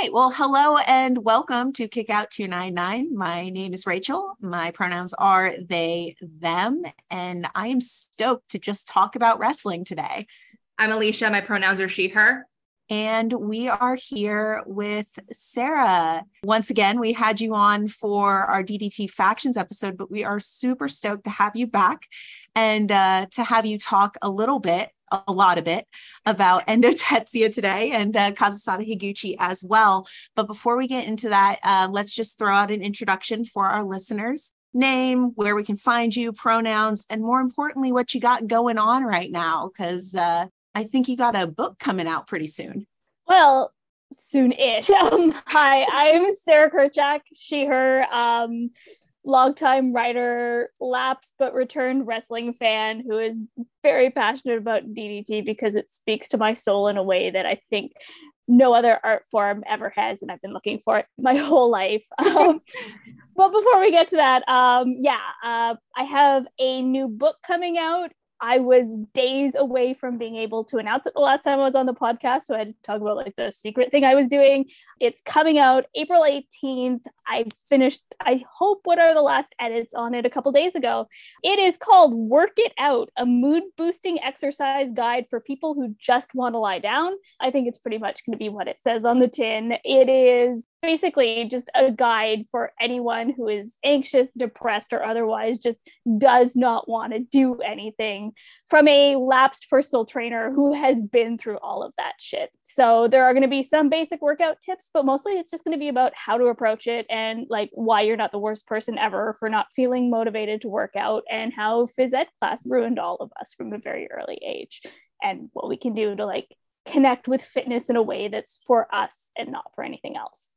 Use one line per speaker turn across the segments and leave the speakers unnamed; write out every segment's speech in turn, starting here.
right. Well, hello and welcome to Kick Out 299. My name is Rachel. My pronouns are they, them, and I am stoked to just talk about wrestling today.
I'm Alicia. My pronouns are she, her.
And we are here with Sarah. Once again, we had you on for our DDT factions episode, but we are super stoked to have you back and uh, to have you talk a little bit a lot of it about Endo Tetsuya today and uh, Kazusada Higuchi as well. But before we get into that, uh, let's just throw out an introduction for our listeners name, where we can find you, pronouns, and more importantly, what you got going on right now. Because uh, I think you got a book coming out pretty soon.
Well, soon-ish. Um, hi, I'm Sarah Kurchak, she, her. Um, longtime writer, lapsed but returned wrestling fan who is very passionate about DDT because it speaks to my soul in a way that I think no other art form ever has, and I've been looking for it my whole life. Um, but before we get to that, um, yeah, uh, I have a new book coming out I was days away from being able to announce it the last time I was on the podcast. So I had to talk about like the secret thing I was doing. It's coming out April 18th. I finished, I hope, what are the last edits on it a couple days ago. It is called Work It Out, a mood boosting exercise guide for people who just want to lie down. I think it's pretty much going to be what it says on the tin. It is basically just a guide for anyone who is anxious, depressed, or otherwise just does not want to do anything from a lapsed personal trainer who has been through all of that shit. So there are going to be some basic workout tips, but mostly it's just going to be about how to approach it and like why you're not the worst person ever for not feeling motivated to work out and how phys ed class ruined all of us from a very early age and what we can do to like connect with fitness in a way that's for us and not for anything else.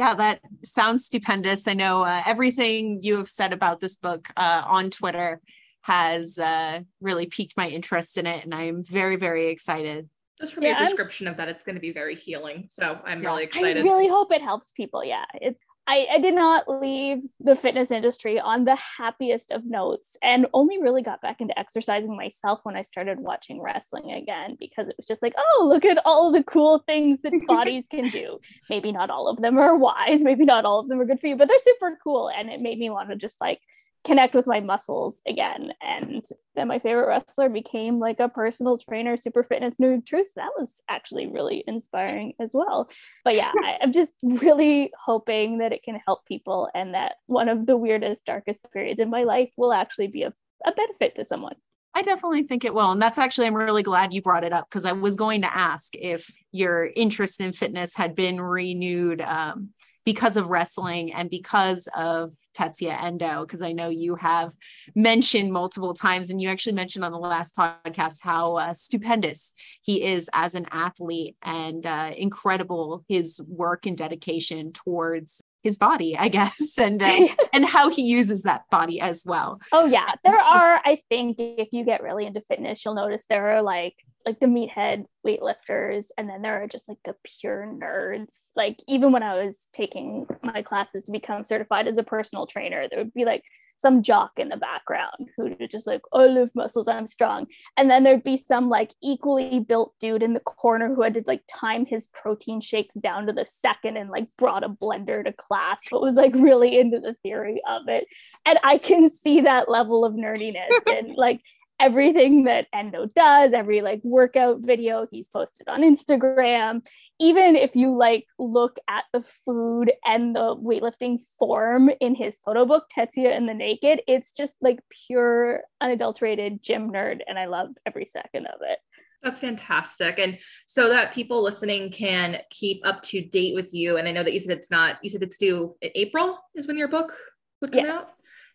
Yeah, that sounds stupendous. I know uh, everything you have said about this book uh, on Twitter has uh, really piqued my interest in it, and I am very, very excited.
Just from yeah, your description I'm, of that, it's going to be very healing. So I'm really excited.
I really hope it helps people. Yeah, it, I, I did not leave the fitness industry on the happiest of notes and only really got back into exercising myself when I started watching wrestling again because it was just like, oh, look at all the cool things that bodies can do. Maybe not all of them are wise, maybe not all of them are good for you, but they're super cool. And it made me want to just like connect with my muscles again. And then my favorite wrestler became like a personal trainer, super fitness new truth. That was actually really inspiring as well. But yeah, I, I'm just really hoping that it can help people and that one of the weirdest, darkest periods in my life will actually be a, a benefit to someone.
I definitely think it will. And that's actually, I'm really glad you brought it up because I was going to ask if your interest in fitness had been renewed um, because of wrestling and because of Tetsuya Endo, because I know you have mentioned multiple times, and you actually mentioned on the last podcast how uh, stupendous he is as an athlete and uh, incredible his work and dedication towards his body, I guess, and uh, and how he uses that body as well.
Oh yeah, there are. I think if you get really into fitness, you'll notice there are like like the meathead weightlifters, and then there are just like the pure nerds. Like even when I was taking my classes to become certified as a personal trainer, there would be like some jock in the background who just like, I lift muscles, I'm strong. And then there'd be some like equally built dude in the corner who had to like time his protein shakes down to the second and like brought a blender to class, but was like really into the theory of it. And I can see that level of nerdiness and like everything that Endo does, every like workout video he's posted on Instagram, even if you like look at the food and the weightlifting form in his photo book, Tetsuya and the Naked, it's just like pure unadulterated gym nerd. And I love every second of it.
That's fantastic. And so that people listening can keep up to date with you. And I know that you said it's not, you said it's due in April is when your book would come yes. out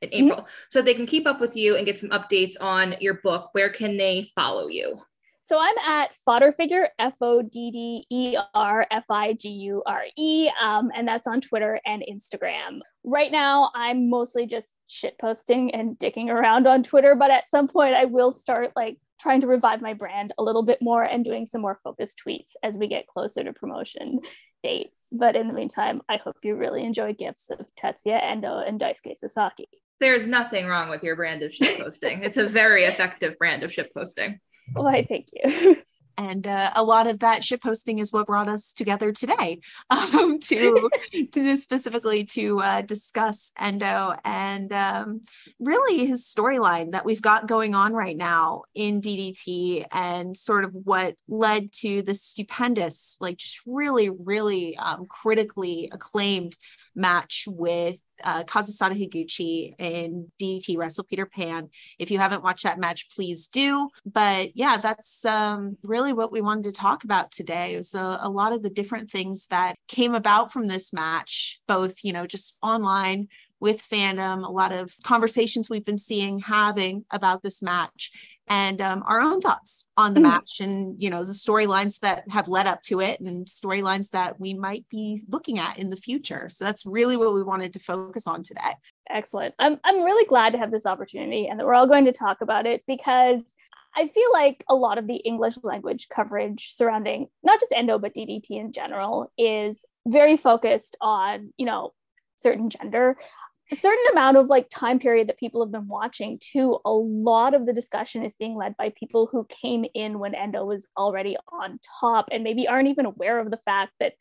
in mm-hmm. April. Mm-hmm. So they can keep up with you and get some updates on your book. Where can they follow you?
So I'm at Fodder Figure, F O D D E R F I G U R E, um, and that's on Twitter and Instagram. Right now, I'm mostly just shit posting and dicking around on Twitter, but at some point, I will start like trying to revive my brand a little bit more and doing some more focused tweets as we get closer to promotion dates. But in the meantime, I hope you really enjoy gifts of Tetsuya Endo and Daisuke Sasaki
there's nothing wrong with your brand of ship posting. it's a very effective brand of ship posting.
Why, thank you.
and uh, a lot of that ship posting is what brought us together today um, to to specifically to uh, discuss Endo and um, really his storyline that we've got going on right now in DDT and sort of what led to the stupendous, like just really, really um, critically acclaimed match with uh, Kazusada Higuchi and DDT Wrestle Peter Pan. If you haven't watched that match, please do. But yeah, that's um, really what we wanted to talk about today. It was a, a lot of the different things that came about from this match, both, you know, just online with fandom, a lot of conversations we've been seeing, having about this match, and um, our own thoughts on the mm. match and you know the storylines that have led up to it and storylines that we might be looking at in the future. So that's really what we wanted to focus on today.
Excellent. I'm, I'm really glad to have this opportunity and that we're all going to talk about it because I feel like a lot of the English language coverage surrounding not just endo but DDT in general is very focused on, you know, certain gender a certain amount of like time period that people have been watching too a lot of the discussion is being led by people who came in when endo was already on top and maybe aren't even aware of the fact that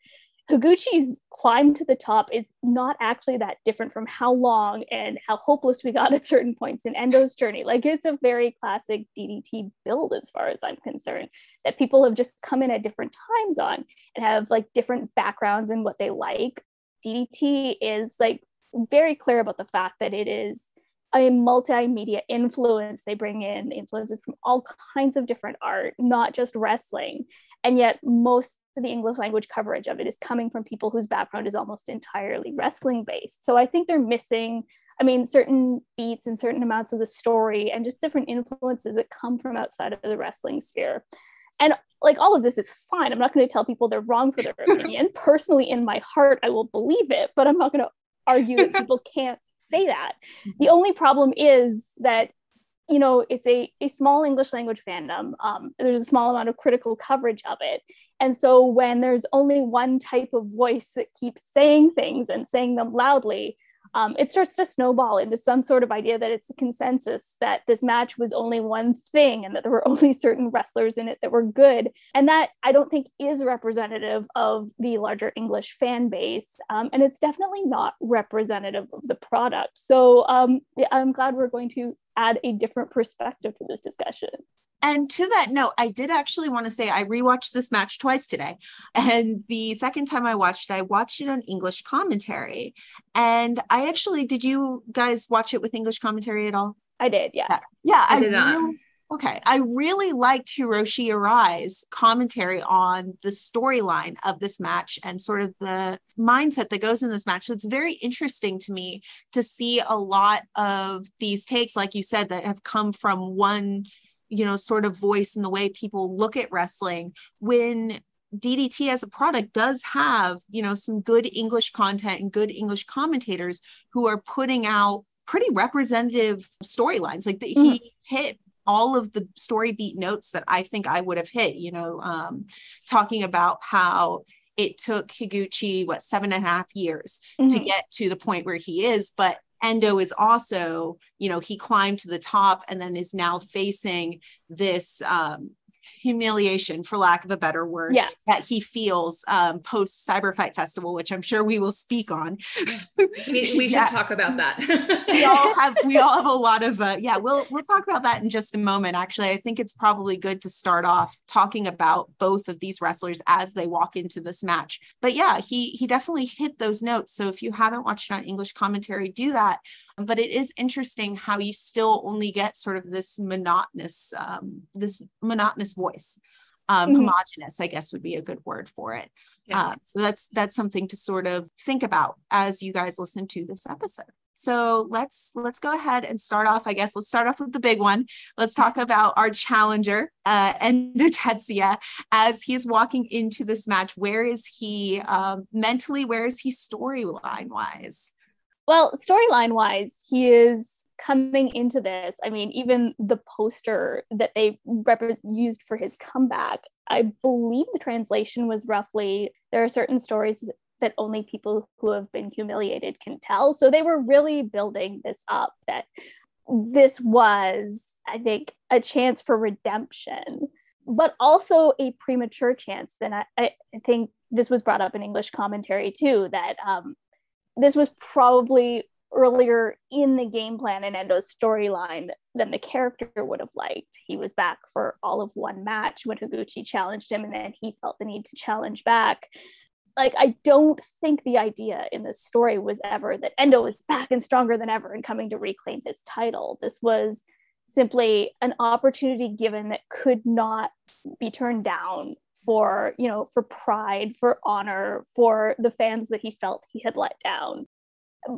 Higuchi's climb to the top is not actually that different from how long and how hopeless we got at certain points in Endo's journey. Like it's a very classic DDT build as far as I'm concerned, that people have just come in at different times on and have like different backgrounds and what they like. DDT is like very clear about the fact that it is a multimedia influence. They bring in influences from all kinds of different art, not just wrestling. And yet, most of the English language coverage of it is coming from people whose background is almost entirely wrestling based. So I think they're missing, I mean, certain beats and certain amounts of the story and just different influences that come from outside of the wrestling sphere. And like all of this is fine. I'm not going to tell people they're wrong for their opinion. Personally, in my heart, I will believe it, but I'm not going to argue that people can't say that. The only problem is that you know it's a, a small english language fandom um, there's a small amount of critical coverage of it and so when there's only one type of voice that keeps saying things and saying them loudly um, it starts to snowball into some sort of idea that it's a consensus that this match was only one thing and that there were only certain wrestlers in it that were good. And that I don't think is representative of the larger English fan base. Um, and it's definitely not representative of the product. So um, I'm glad we're going to add a different perspective to this discussion.
And to that note, I did actually want to say I rewatched this match twice today. And the second time I watched, it, I watched it on English commentary. And I actually, did you guys watch it with English commentary at all?
I did, yeah.
Yeah, yeah I, I did not. Really, okay. I really liked Hiroshi Arai's commentary on the storyline of this match and sort of the mindset that goes in this match. So it's very interesting to me to see a lot of these takes, like you said, that have come from one you know sort of voice in the way people look at wrestling when DDT as a product does have, you know, some good English content and good English commentators who are putting out pretty representative storylines. Like the, mm. he hit all of the story beat notes that I think I would have hit, you know, um, talking about how it took Higuchi, what, seven and a half years mm-hmm. to get to the point where he is, but Endo is also, you know, he climbed to the top and then is now facing this um, humiliation, for lack of a better word,
yeah.
that he feels um, post Cyber Fight Festival, which I'm sure we will speak on.
we, we should talk about that.
we all have we all have a lot of uh, yeah. We'll we'll talk about that in just a moment. Actually, I think it's probably good to start off talking about both of these wrestlers as they walk into this match. But yeah, he he definitely hit those notes. So if you haven't watched on English commentary, do that but it is interesting how you still only get sort of this monotonous um, this monotonous voice um, mm-hmm. homogenous i guess would be a good word for it yeah. uh, so that's that's something to sort of think about as you guys listen to this episode so let's let's go ahead and start off. I guess let's start off with the big one. Let's talk about our challenger, uh, Endo Tetsuya, as he's walking into this match. Where is he um, mentally? Where is he storyline wise?
Well, storyline wise, he is coming into this. I mean, even the poster that they rep- used for his comeback, I believe the translation was roughly there are certain stories that only people who have been humiliated can tell. So they were really building this up that this was, I think, a chance for redemption. but also a premature chance. And I, I think this was brought up in English commentary too that um, this was probably earlier in the game plan and Endo's storyline than the character would have liked. He was back for all of one match when Higuchi challenged him, and then he felt the need to challenge back. Like, I don't think the idea in this story was ever that Endo was back and stronger than ever and coming to reclaim his title. This was simply an opportunity given that could not be turned down for you know for pride for honor for the fans that he felt he had let down.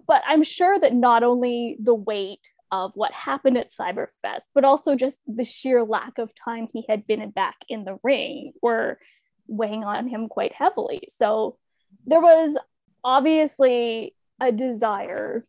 But i'm sure that not only the weight of what happened at cyberfest but also just the sheer lack of time he had been back in the ring were weighing on him quite heavily. So there was obviously a desire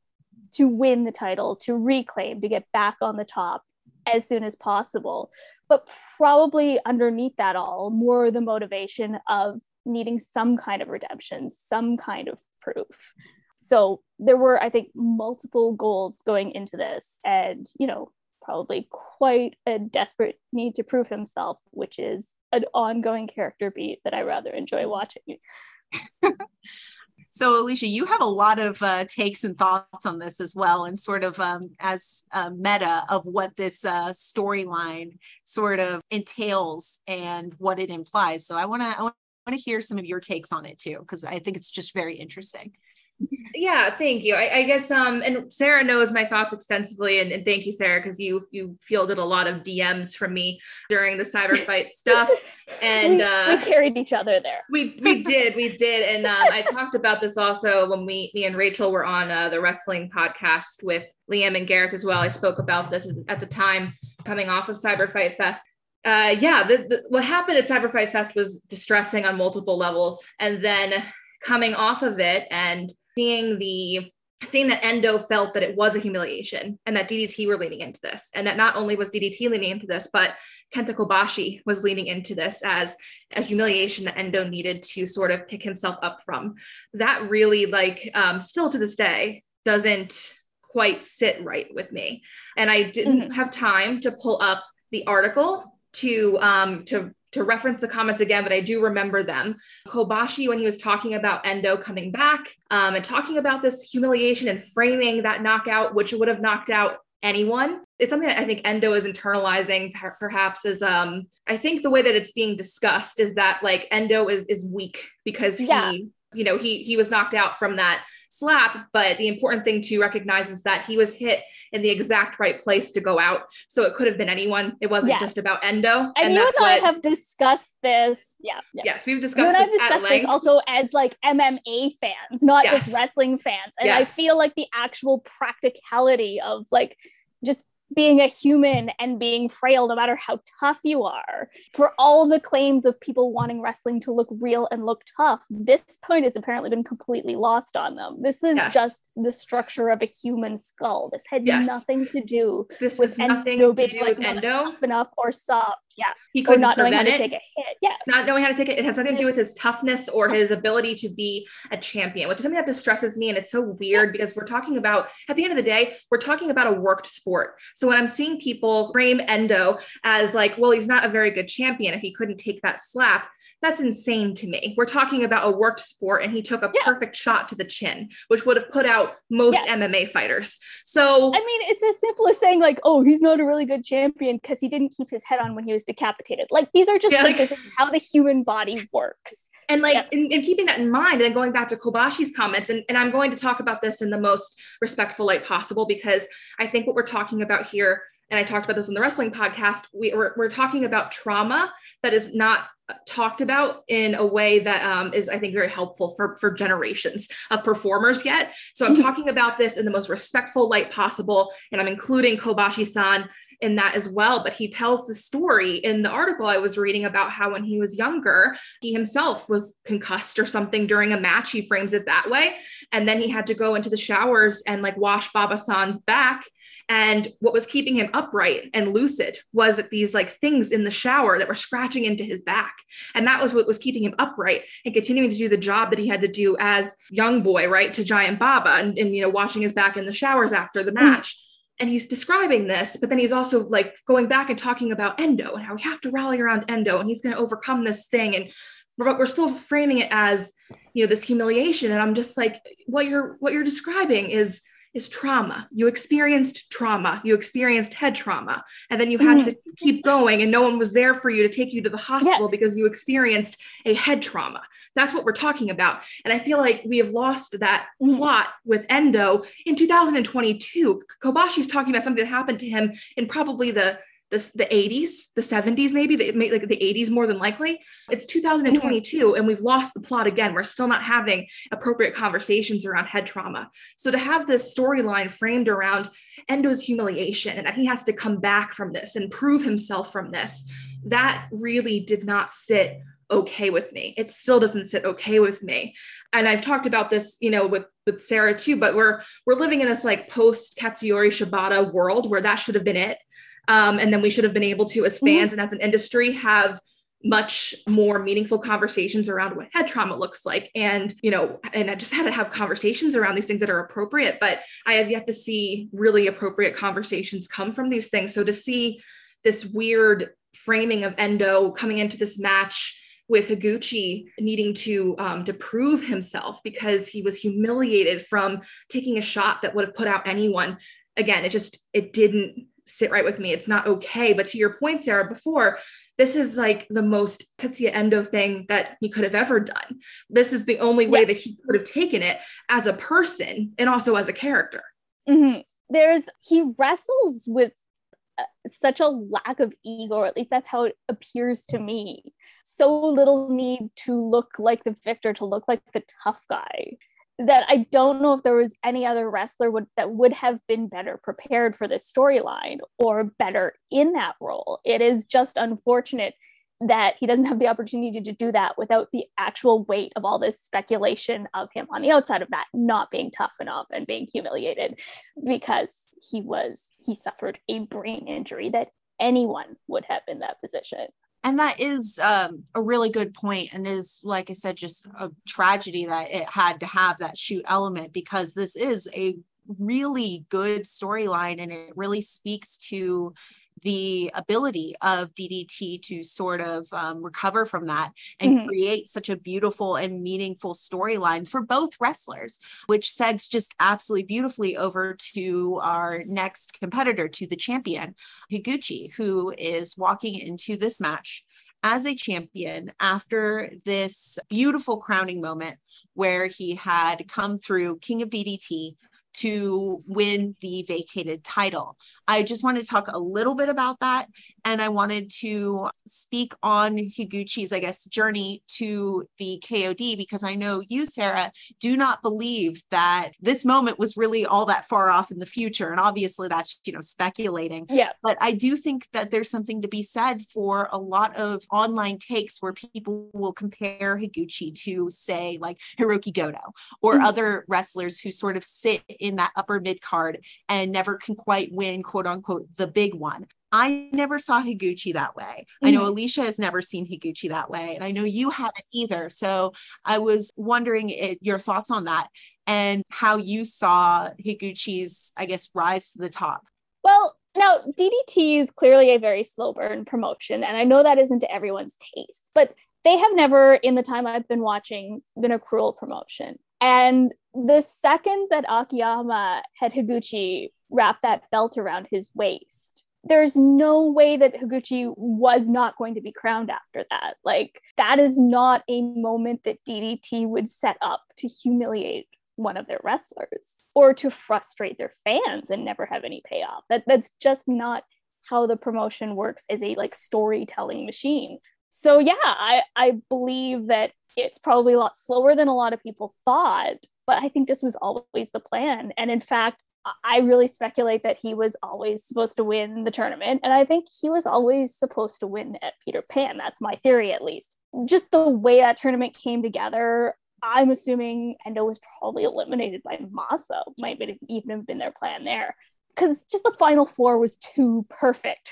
to win the title to reclaim to get back on the top as soon as possible. But probably underneath that all, more the motivation of needing some kind of redemption, some kind of proof. So there were, I think, multiple goals going into this, and you know, probably quite a desperate need to prove himself, which is an ongoing character beat that I rather enjoy watching.
So, Alicia, you have a lot of uh, takes and thoughts on this as well, and sort of um, as a meta of what this uh, storyline sort of entails and what it implies. So, I want to I want to hear some of your takes on it too, because I think it's just very interesting.
Yeah, thank you. I, I, guess um and Sarah knows my thoughts extensively and, and thank you, Sarah, because you you fielded a lot of DMs from me during the cyber fight stuff. And
we,
uh
we carried each other there.
We we did, we did. And um, I talked about this also when we me and Rachel were on uh, the wrestling podcast with Liam and Gareth as well. I spoke about this at the time coming off of Cyber Fight Fest uh, yeah, the, the, what happened at Cyber Fight Fest was distressing on multiple levels. And then coming off of it and seeing the seeing that Endo felt that it was a humiliation and that DDT were leaning into this. And that not only was DDT leaning into this, but Kenta Kobashi was leaning into this as a humiliation that Endo needed to sort of pick himself up from. That really, like, um, still to this day, doesn't quite sit right with me. And I didn't mm-hmm. have time to pull up the article to um, to to reference the comments again, but I do remember them. Kobashi, when he was talking about Endo coming back um, and talking about this humiliation and framing that knockout, which would have knocked out anyone. It's something that I think Endo is internalizing per- perhaps is um I think the way that it's being discussed is that like Endo is is weak because he yeah. you know he he was knocked out from that slap. But the important thing to recognize is that he was hit in the exact right place to go out. So it could have been anyone. It wasn't yes. just about Endo.
And, and you and I have discussed this. Yeah.
Yes, yes we've discussed you and I've discussed this
also as like MMA fans, not yes. just wrestling fans. And I feel like the actual practicality of like just being a human and being frail no matter how tough you are for all the claims of people wanting wrestling to look real and look tough this point has apparently been completely lost on them this is yes. just the structure of a human skull this had yes. nothing to do
this with nothing endo to do like, with endo
tough enough or soft yeah
he could not knowing
how
to
take a hit yeah
not knowing how to take it it has nothing to do with his toughness or his ability to be a champion which is something that distresses me and it's so weird because we're talking about at the end of the day we're talking about a worked sport so when i'm seeing people frame endo as like well he's not a very good champion if he couldn't take that slap that's insane to me. We're talking about a worked sport, and he took a yeah. perfect shot to the chin, which would have put out most yes. MMA fighters. So,
I mean, it's as simple as saying, like, oh, he's not a really good champion because he didn't keep his head on when he was decapitated. Like, these are just yeah, like, this is how the human body works.
And like, yeah. in, in, keeping that in mind, and then going back to Kobashi's comments, and, and I'm going to talk about this in the most respectful light possible because I think what we're talking about here and I talked about this in the wrestling podcast, we, are we're talking about trauma that is not talked about in a way that um, is, I think, very helpful for, for generations of performers yet. So I'm mm-hmm. talking about this in the most respectful light possible, and I'm including Kobashi san in that as well. But he tells the story in the article I was reading about how when he was younger, he himself was concussed or something during a match. He frames it that way. And then he had to go into the showers and like wash Baba San's back and what was keeping him upright and lucid was that these like things in the shower that were scratching into his back. And that was what was keeping him upright and continuing to do the job that he had to do as young boy, right? To Giant Baba and, and you know, washing his back in the showers after the mm. match. And he's describing this, but then he's also like going back and talking about Endo and how we have to rally around Endo and he's going to overcome this thing. And but we're still framing it as, you know, this humiliation. And I'm just like, what you're what you're describing is is trauma. You experienced trauma, you experienced head trauma, and then you had mm-hmm. to keep going, and no one was there for you to take you to the hospital yes. because you experienced a head trauma. That's what we're talking about. And I feel like we have lost that mm-hmm. plot with Endo in 2022. Kobashi's talking about something that happened to him in probably the the, the 80s, the 70s, maybe the, like the 80s more than likely. It's 2022 mm-hmm. and we've lost the plot again. We're still not having appropriate conversations around head trauma. So to have this storyline framed around Endo's humiliation and that he has to come back from this and prove himself from this, that really did not sit okay with me. It still doesn't sit okay with me. And I've talked about this, you know, with with Sarah too, but we're we're living in this like post Katsuyori Shibata world where that should have been it um, and then we should have been able to, as mm-hmm. fans mm-hmm. and as an industry, have much more meaningful conversations around what head trauma looks like and you know and i just had to have conversations around these things that are appropriate but i have yet to see really appropriate conversations come from these things so to see this weird framing of endo coming into this match with Higuchi needing to um, to prove himself because he was humiliated from taking a shot that would have put out anyone. Again, it just it didn't sit right with me. It's not okay. But to your point, Sarah, before, this is like the most Tetsuya Endo thing that he could have ever done. This is the only way yeah. that he could have taken it as a person and also as a character.
Mm-hmm. There's, he wrestles with uh, such a lack of ego, or at least that's how it appears to me. So little need to look like the victor, to look like the tough guy that I don't know if there was any other wrestler would, that would have been better prepared for this storyline or better in that role. It is just unfortunate that he doesn't have the opportunity to do that without the actual weight of all this speculation of him on the outside of that not being tough enough and being humiliated because he was he suffered a brain injury that anyone would have in that position
and that is um, a really good point and is like i said just a tragedy that it had to have that shoot element because this is a really good storyline and it really speaks to the ability of DDT to sort of um, recover from that and mm-hmm. create such a beautiful and meaningful storyline for both wrestlers, which segs just absolutely beautifully over to our next competitor, to the champion, Higuchi, who is walking into this match as a champion after this beautiful crowning moment where he had come through King of DDT to win the vacated title. I just wanted to talk a little bit about that. And I wanted to speak on Higuchi's, I guess, journey to the KOD because I know you, Sarah, do not believe that this moment was really all that far off in the future. And obviously that's, you know, speculating.
Yeah.
But I do think that there's something to be said for a lot of online takes where people will compare Higuchi to, say, like Hiroki Goto or mm-hmm. other wrestlers who sort of sit in that upper mid card and never can quite win, quote unquote, the big one. I never saw Higuchi that way. Mm-hmm. I know mm-hmm. Alicia has never seen Higuchi that way, and I know you haven't either. So I was wondering it, your thoughts on that and how you saw Higuchi's, I guess, rise to the top.
Well, now DDT is clearly a very slow burn promotion, and I know that isn't to everyone's taste, but they have never, in the time I've been watching, been a cruel promotion. And the second that Akiyama had Higuchi wrap that belt around his waist, there's no way that Higuchi was not going to be crowned after that. Like, that is not a moment that DDT would set up to humiliate one of their wrestlers or to frustrate their fans and never have any payoff. That that's just not how the promotion works as a like storytelling machine. So yeah, I I believe that it's probably a lot slower than a lot of people thought, but I think this was always the plan. And in fact, I really speculate that he was always supposed to win the tournament. And I think he was always supposed to win at Peter Pan. That's my theory, at least. Just the way that tournament came together, I'm assuming Endo was probably eliminated by Masa. Might even have been their plan there. Because just the final four was too perfect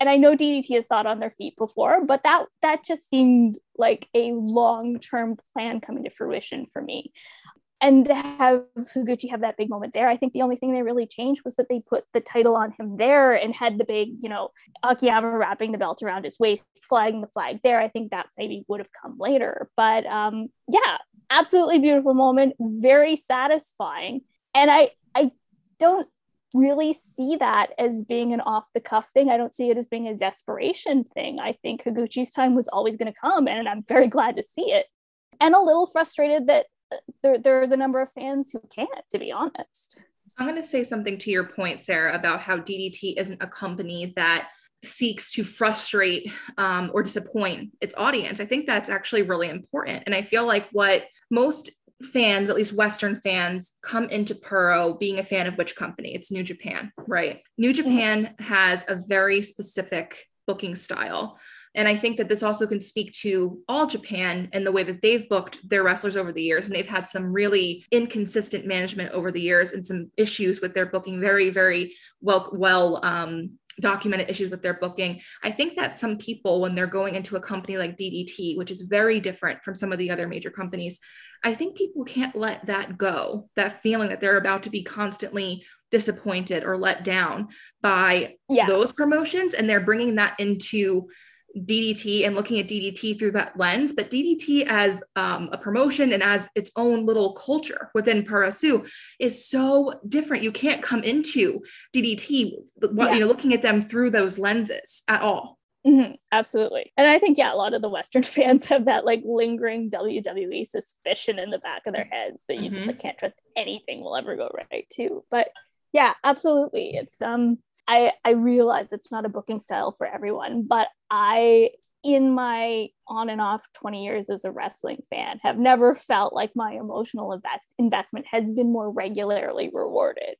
and I know DDT has thought on their feet before, but that that just seemed like a long-term plan coming to fruition for me. And to have Higuchi have that big moment there, I think the only thing they really changed was that they put the title on him there and had the big, you know, Akiyama wrapping the belt around his waist, flying the flag there. I think that maybe would have come later. But um, yeah, absolutely beautiful moment, very satisfying. And I I don't really see that as being an off the cuff thing. I don't see it as being a desperation thing. I think Higuchi's time was always going to come, and I'm very glad to see it. And a little frustrated that there, there's a number of fans who can't, to be honest.
I'm going to say something to your point, Sarah, about how DDT isn't a company that seeks to frustrate um, or disappoint its audience. I think that's actually really important. And I feel like what most fans, at least Western fans, come into Puro being a fan of which company? It's New Japan, right? New. Japan mm-hmm. has a very specific booking style. And I think that this also can speak to all Japan and the way that they've booked their wrestlers over the years. And they've had some really inconsistent management over the years and some issues with their booking, very, very well, well um, documented issues with their booking. I think that some people, when they're going into a company like DDT, which is very different from some of the other major companies, I think people can't let that go, that feeling that they're about to be constantly disappointed or let down by yeah. those promotions. And they're bringing that into DDT and looking at DDT through that lens, but DDT as um, a promotion and as its own little culture within Puroresu is so different. You can't come into DDT, yeah. you know, looking at them through those lenses at all.
Mm-hmm, absolutely. And I think, yeah, a lot of the Western fans have that like lingering WWE suspicion in the back of their heads that you mm-hmm. just like, can't trust anything will ever go right too. But yeah, absolutely. It's um I I realize it's not a booking style for everyone, but I in my on and off 20 years as a wrestling fan have never felt like my emotional invest- investment has been more regularly rewarded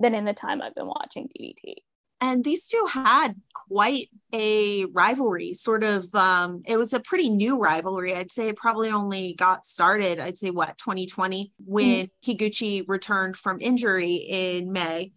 than in the time I've been watching DDT.
And these two had quite a rivalry, sort of. Um, it was a pretty new rivalry. I'd say it probably only got started, I'd say, what, 2020, when mm-hmm. Higuchi returned from injury in May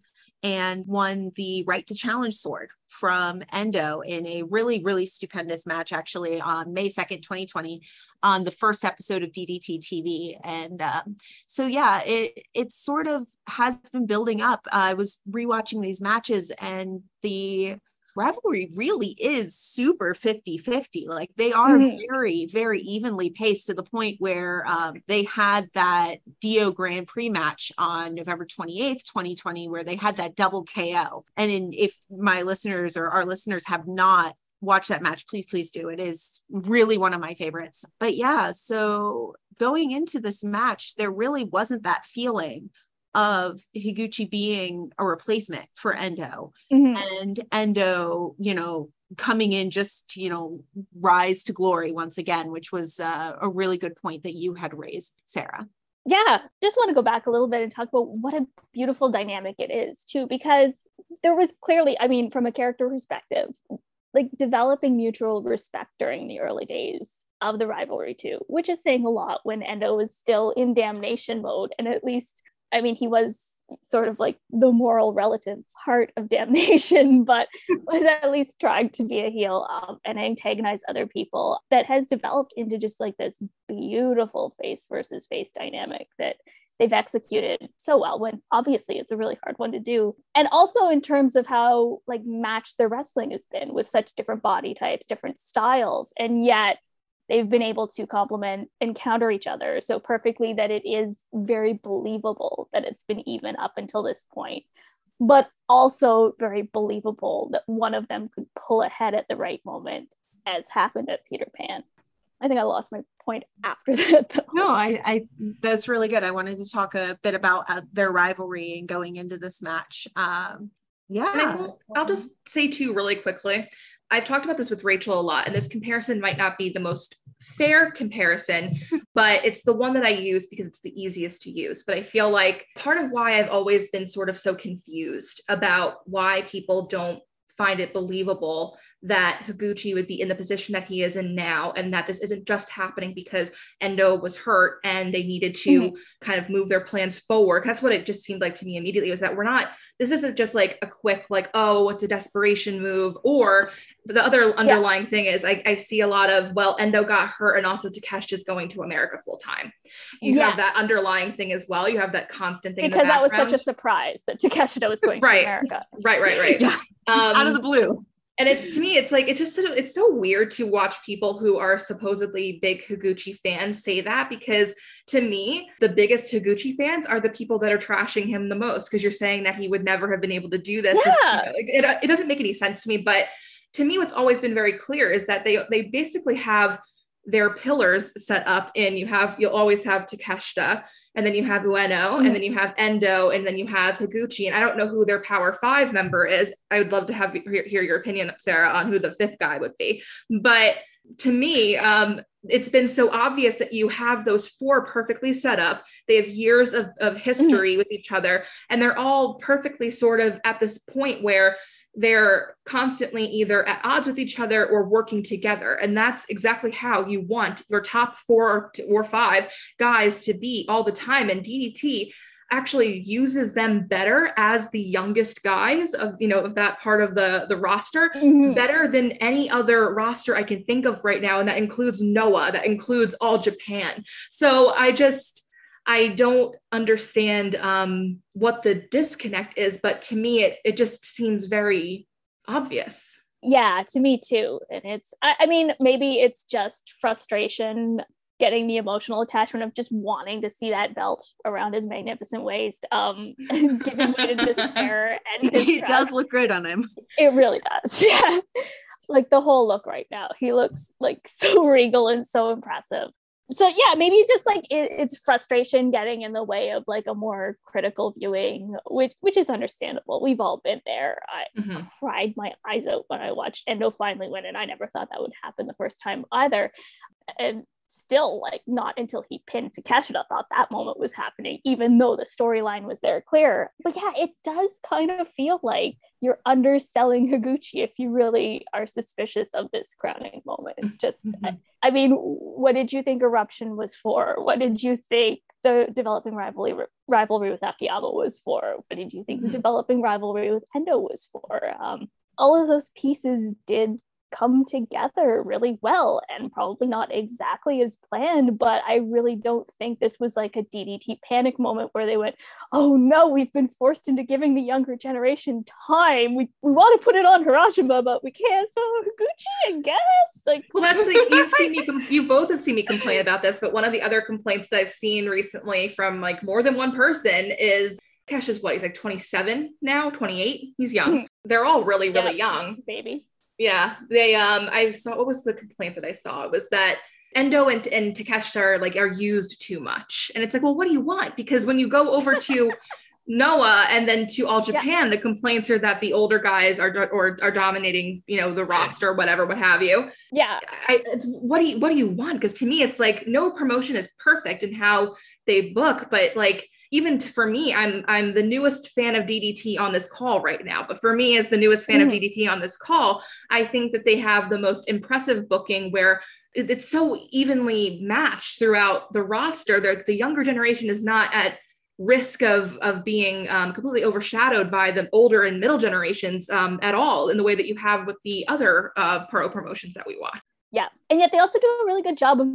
and won the right to challenge sword from Endo in a really, really stupendous match, actually, on May 2nd, 2020, on the first episode of DDT TV. And um, so, yeah, it it sort of has been building up. I was rewatching these matches, and the rivalry really is super 50 50. Like they are mm-hmm. very, very evenly paced to the point where um, they had that D-Oh Grand Prix match on November 28th, 2020, where they had that double KO. And in, if my listeners or our listeners have not watched that match, please, please do. It is really one of my favorites. But yeah, so going into this match, there really wasn't that feeling of Higuchi being a replacement for Endo mm-hmm. and Endo, you know, coming in just to, you know, rise to glory once again, which was uh, a really good point that you had raised, Sarah.
Yeah, just want to go back a little bit and talk about what a beautiful dynamic it is, too, because there was clearly, I mean, from a character perspective, like developing mutual respect during the early days of the rivalry too, which is saying a lot when Endo was still in damnation mode and at least I mean, he was sort of like the moral relative heart of damnation, but was at least trying to be a heel um, and antagonize other people. That has developed into just like this beautiful face versus face dynamic that they've executed so well when obviously it's a really hard one to do. And also in terms of how like matched their wrestling has been with such different body types different styles and yet they've been able to complement and counter each other so perfectly that it is very believable that it's been even up until this point but also very believable that one of them could pull ahead at the right moment as happened at peter pan. I think i lost my point after that though.
no i i that's really good. I wanted to talk a bit about uh, their rivalry and going into this match. Um yeah.
I'll, I'll just say too really quickly I've talked about this with Rachel a lot, and this comparison might not be the most fair comparison, but it's the one that I use because it's the easiest to use. But I feel like part of why I've always been sort of so confused about why people don't find it believable that Higuchi would be in the position that he is in now, and that this isn't just happening because Endo was hurt and they needed to mm-hmm. kind of move their plans forward. That's what it just seemed like to me immediately was that we're not, this isn't just like a quick, like, oh, it's a desperation move, or the other underlying yeah. thing is I, I see a lot of well endo got hurt and also Takesh is going to america full time you yes. have that underlying thing as well you have that constant thing
because that was such a surprise that takeshita was going
right.
to america
right right right
yeah um, out of the blue
and it's to me it's like it's just so, it's so weird to watch people who are supposedly big higuchi fans say that because to me the biggest higuchi fans are the people that are trashing him the most because you're saying that he would never have been able to do this
yeah.
With, you know, it, it doesn't make any sense to me but to me what's always been very clear is that they they basically have their pillars set up in you have you'll always have Takeshita and then you have Ueno mm-hmm. and then you have Endo and then you have Higuchi and I don't know who their power 5 member is I would love to have hear, hear your opinion Sarah on who the fifth guy would be but to me um, it's been so obvious that you have those four perfectly set up they have years of, of history mm-hmm. with each other and they're all perfectly sort of at this point where they're constantly either at odds with each other or working together. And that's exactly how you want your top four or five guys to be all the time. And DDT actually uses them better as the youngest guys of you know of that part of the the roster mm-hmm. better than any other roster i can think of right now and that includes noah that includes all japan so i just I don't understand um, what the disconnect is, but to me, it it just seems very obvious.
Yeah, to me too. And it's, I, I mean, maybe it's just frustration getting the emotional attachment of just wanting to see that belt around his magnificent waist, um, giving way to despair and distress.
It does look great on him.
It really does. Yeah. like the whole look right now. He looks like so regal and so impressive so yeah maybe it's just like it, it's frustration getting in the way of like a more critical viewing which which is understandable. We've all been there. I mm-hmm. cried my eyes out when i watched endo finally win and i never thought that would happen the first time either. And still like not until he pinned Takeshita thought that moment was happening, even though the storyline was there clear. But yeah, it does kind of feel like you're underselling Higuchi if you really are suspicious of this crowning moment. Just mm-hmm. I, I, mean, what did you think Eruption was for? What did you think the developing rivalry rivalry with Akiyama was for? What did you think mm-hmm. the developing rivalry with Endo was for? Um, all of those pieces did come together really well and probably not exactly as planned but i really don't think this was like a ddt panic moment where they went oh no we've been forced into giving the younger generation time we, we want to put it on Harashima but we can't so gucci i guess like
well that's like you've seen me com- you both have seen me complain about this but one of the other complaints that i've seen recently from like more than one person is Cash is what he's like 27 now, 28. He's young. Hmm. They're all really, really yeah, young.
Baby.
Yeah, they um I saw what was the complaint that I saw it was that Endo and, and Takeshita are like are used too much. And it's like, well, what do you want? Because when you go over to Noah and then to all Japan, yeah. the complaints are that the older guys are or are dominating, you know, the roster, whatever, what have you.
Yeah.
I, it's what do you what do you want? Because to me, it's like no promotion is perfect in how they book, but like even for me, I'm I'm the newest fan of DDT on this call right now. But for me, as the newest fan mm. of DDT on this call, I think that they have the most impressive booking where it's so evenly matched throughout the roster. The, the younger generation is not at risk of of being um, completely overshadowed by the older and middle generations um, at all in the way that you have with the other uh, pro promotions that we watch.
Yeah. And yet they also do a really good job of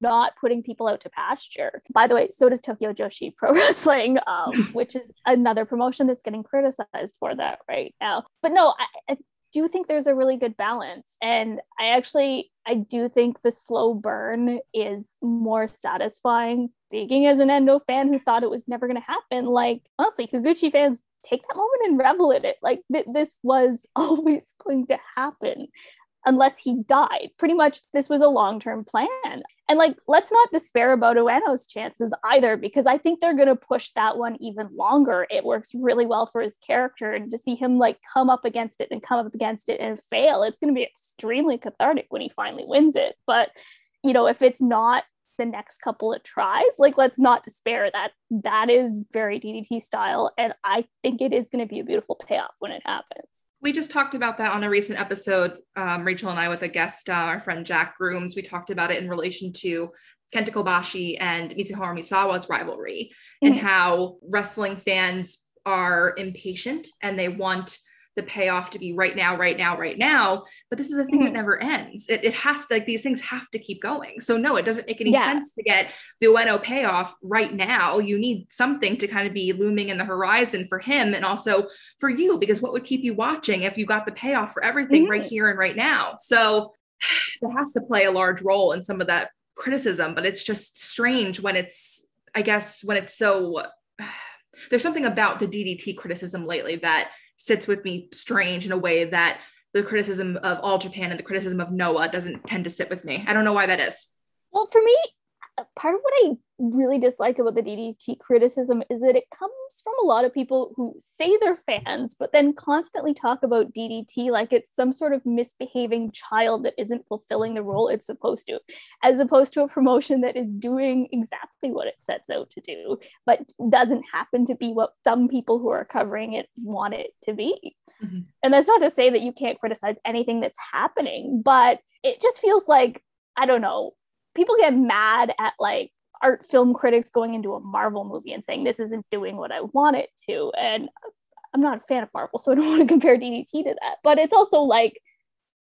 not putting people out to pasture. By the way, so does Tokyo Joshi Pro Wrestling, um, which is another promotion that's getting criticized for that right now. But no, I, I do think there's a really good balance. And I actually, I do think the slow burn is more satisfying. Speaking as an Endo fan who thought it was never going to happen, like honestly, Higuchi fans take that moment and revel in it. Like th- this was always going to happen unless he died. Pretty much this was a long-term plan. And like let's not despair about Ueno's chances either because I think they're going to push that one even longer. It works really well for his character and to see him like come up against it and come up against it and fail, it's going to be extremely cathartic when he finally wins it. But you know, if it's not the next couple of tries like let's not despair that that is very ddt style and i think it is going to be a beautiful payoff when it happens
we just talked about that on a recent episode, um, Rachel and I, with a guest, uh, our friend Jack Grooms. We talked about it in relation to Kenta Kobashi and Mitsuharu Misawa's rivalry mm-hmm. and how wrestling fans are impatient and they want the payoff to be right now, right now, right now. But this is a thing mm-hmm. that never ends. It, it has to, like, these things have to keep going. So, no, it doesn't make any yeah. sense to get the Ueno payoff right now. You need something to kind of be looming in the horizon for him and also for you, because what would keep you watching if you got the payoff for everything mm-hmm. right here and right now? So, it has to play a large role in some of that criticism, but it's just strange when it's, I guess, when it's so. There's something about the DDT criticism lately that sits with me strange in a way that the criticism of All Japan and the criticism of Noah doesn't tend to sit with me. I don't know why that is.
Well, for me, part of what I really dislike about the DDT criticism is that it comes from a lot of people who say they're fans, but then constantly talk about DDT like it's some sort of misbehaving child that isn't fulfilling the role it's supposed to, as opposed to a promotion that is doing exactly what it sets out to do, but doesn't happen to be what some people who are covering it want it to be. Mm-hmm. And that's not to say that you can't criticize anything that's happening, but it just feels like, I don't know, people get mad at like art film critics going into a Marvel movie and saying this isn't doing what I want it to. And I'm not a fan of Marvel, so I don't want to compare DDT to that. But it's also like,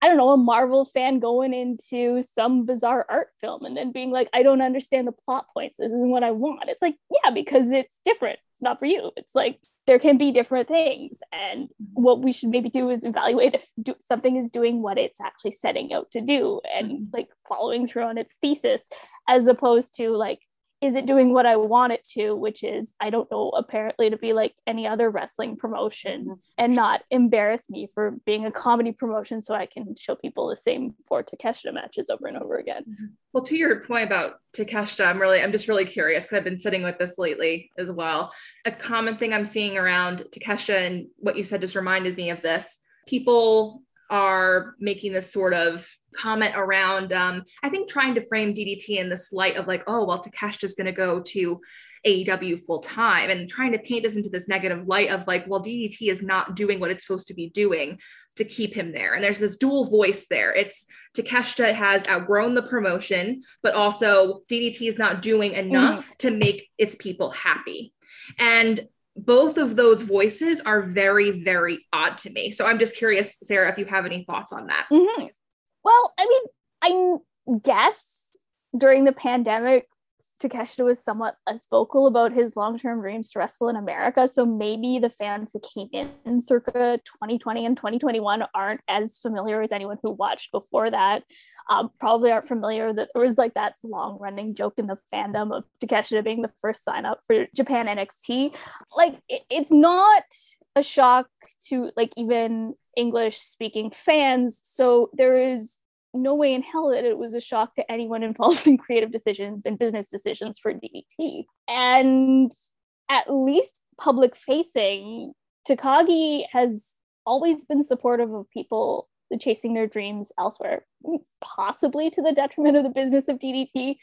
I don't know, a Marvel fan going into some bizarre art film and then being like, I don't understand the plot points. This isn't what I want. It's like, yeah, because it's different. It's not for you. It's like there can be different things and what we should maybe do is evaluate if do, something is doing what it's actually setting out to do and mm-hmm. like following through on its thesis as opposed to like is it doing what I want it to, which is, I don't know, apparently to be like any other wrestling promotion mm-hmm. and not embarrass me for being a comedy promotion so I can show people the same four Takeshita matches over and over again. Mm-hmm.
Well, to your point about Takeshita, I'm really, I'm just really curious because I've been sitting with this lately as well. A common thing I'm seeing around Takeshita and what you said just reminded me of this. People are making this sort of comment around um, I think trying to frame DDT in this light of like, oh, well, Takeshita's gonna go to AEW full time and trying to paint this into this negative light of like, well, DDT is not doing what it's supposed to be doing to keep him there. And there's this dual voice there. It's Takeshita has outgrown the promotion, but also DDT is not doing enough mm-hmm. to make its people happy. And both of those voices are very, very odd to me. So I'm just curious, Sarah, if you have any thoughts on that.
Mm-hmm. Well, I mean, I guess during the pandemic, Takeshita was somewhat less vocal about his long-term dreams to wrestle in America. So maybe the fans who came in circa 2020 and 2021 aren't as familiar as anyone who watched before that. Um, probably aren't familiar that there was like that long-running joke in the fandom of Takeshita being the first sign up for Japan NXT. Like it, it's not a shock to like even English speaking fans. So there is no way in hell that it was a shock to anyone involved in creative decisions and business decisions for DDT. And at least public facing, Takagi has always been supportive of people chasing their dreams elsewhere, possibly to the detriment of the business of DDT.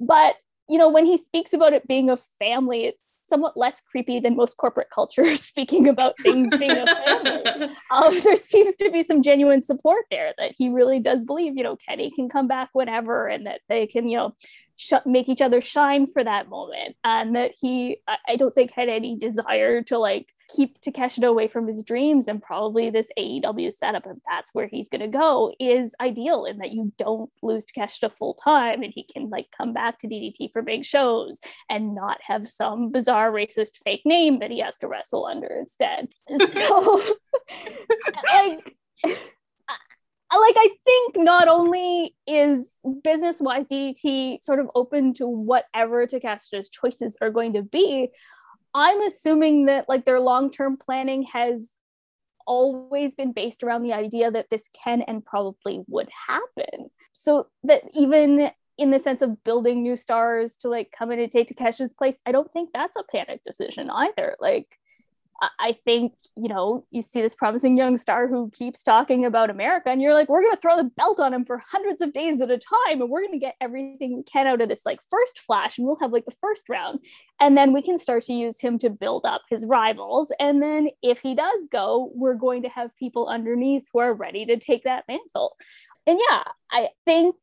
But you know, when he speaks about it being a family, it's somewhat less creepy than most corporate culture speaking about things being a family. um, there seems to be some genuine support there that he really does believe, you know, Kenny can come back whenever and that they can, you know, sh- make each other shine for that moment. And that he, I, I don't think, had any desire to like keep Takeshita away from his dreams. And probably this AEW setup, if that's where he's going to go, is ideal in that you don't lose Takeshita full time and he can like come back to DDT for big shows and not have some bizarre racist fake name that he has to wrestle under instead. So, like, like I think not only is business wise DDT sort of open to whatever Takeshita's choices are going to be, I'm assuming that like their long term planning has always been based around the idea that this can and probably would happen. So that even in the sense of building new stars to like come in and take Takeshita's place, I don't think that's a panic decision either. Like I think, you know, you see this promising young star who keeps talking about America, and you're like, we're going to throw the belt on him for hundreds of days at a time, and we're going to get everything we can out of this like first flash, and we'll have like the first round. And then we can start to use him to build up his rivals. And then if he does go, we're going to have people underneath who are ready to take that mantle. And yeah, I think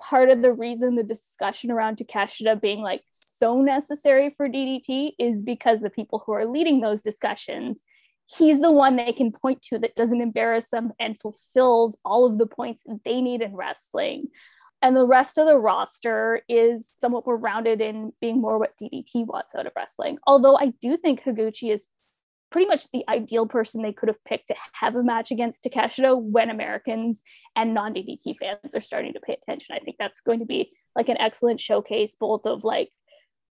part of the reason the discussion around Takeshita being like so necessary for DDT is because the people who are leading those discussions he's the one they can point to that doesn't embarrass them and fulfills all of the points they need in wrestling. And the rest of the roster is somewhat more rounded in being more what DDT wants out of wrestling. Although I do think Higuchi is pretty much the ideal person they could have picked to have a match against Takeshita when Americans and non DDT fans are starting to pay attention. I think that's going to be like an excellent showcase, both of like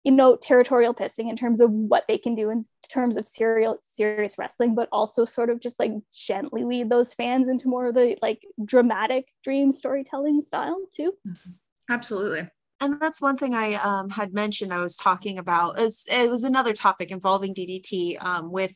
you know territorial pissing in terms of what they can do in terms of serial serious wrestling but also sort of just like gently lead those fans into more of the like dramatic dream storytelling style too
mm-hmm. absolutely
and that's one thing I um, had mentioned. I was talking about. Is it was another topic involving DDT um, with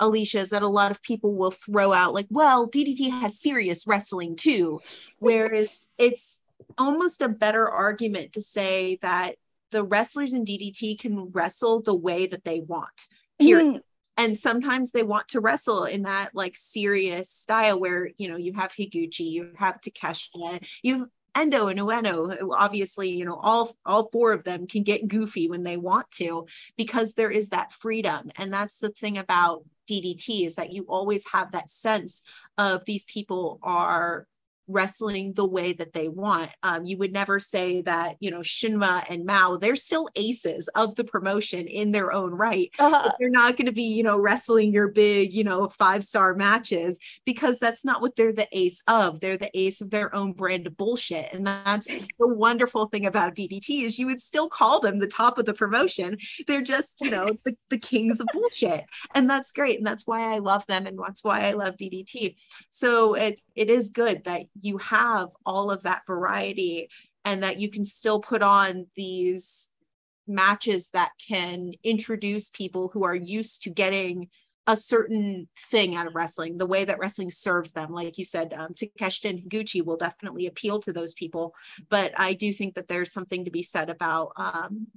Alicia. Is that a lot of people will throw out like, well, DDT has serious wrestling too, whereas it's almost a better argument to say that the wrestlers in DDT can wrestle the way that they want. Period. Mm. And sometimes they want to wrestle in that like serious style where you know you have Higuchi, you have Takeshita, you have Endo and Ueno. Obviously, you know all all four of them can get goofy when they want to because there is that freedom, and that's the thing about DDT is that you always have that sense of these people are wrestling the way that they want. Um, you would never say that, you know, Shunma and Mao, they're still aces of the promotion in their own right. Uh-huh. They're not going to be, you know, wrestling your big, you know, five star matches because that's not what they're the ace of. They're the ace of their own brand of bullshit. And that's the wonderful thing about DDT is you would still call them the top of the promotion. They're just, you know, the, the kings of bullshit. And that's great. And that's why I love them. And that's why I love DDT. So it, it is good that you have all of that variety and that you can still put on these matches that can introduce people who are used to getting a certain thing out of wrestling, the way that wrestling serves them. Like you said, um, Takeshita and Higuchi will definitely appeal to those people. But I do think that there's something to be said about um,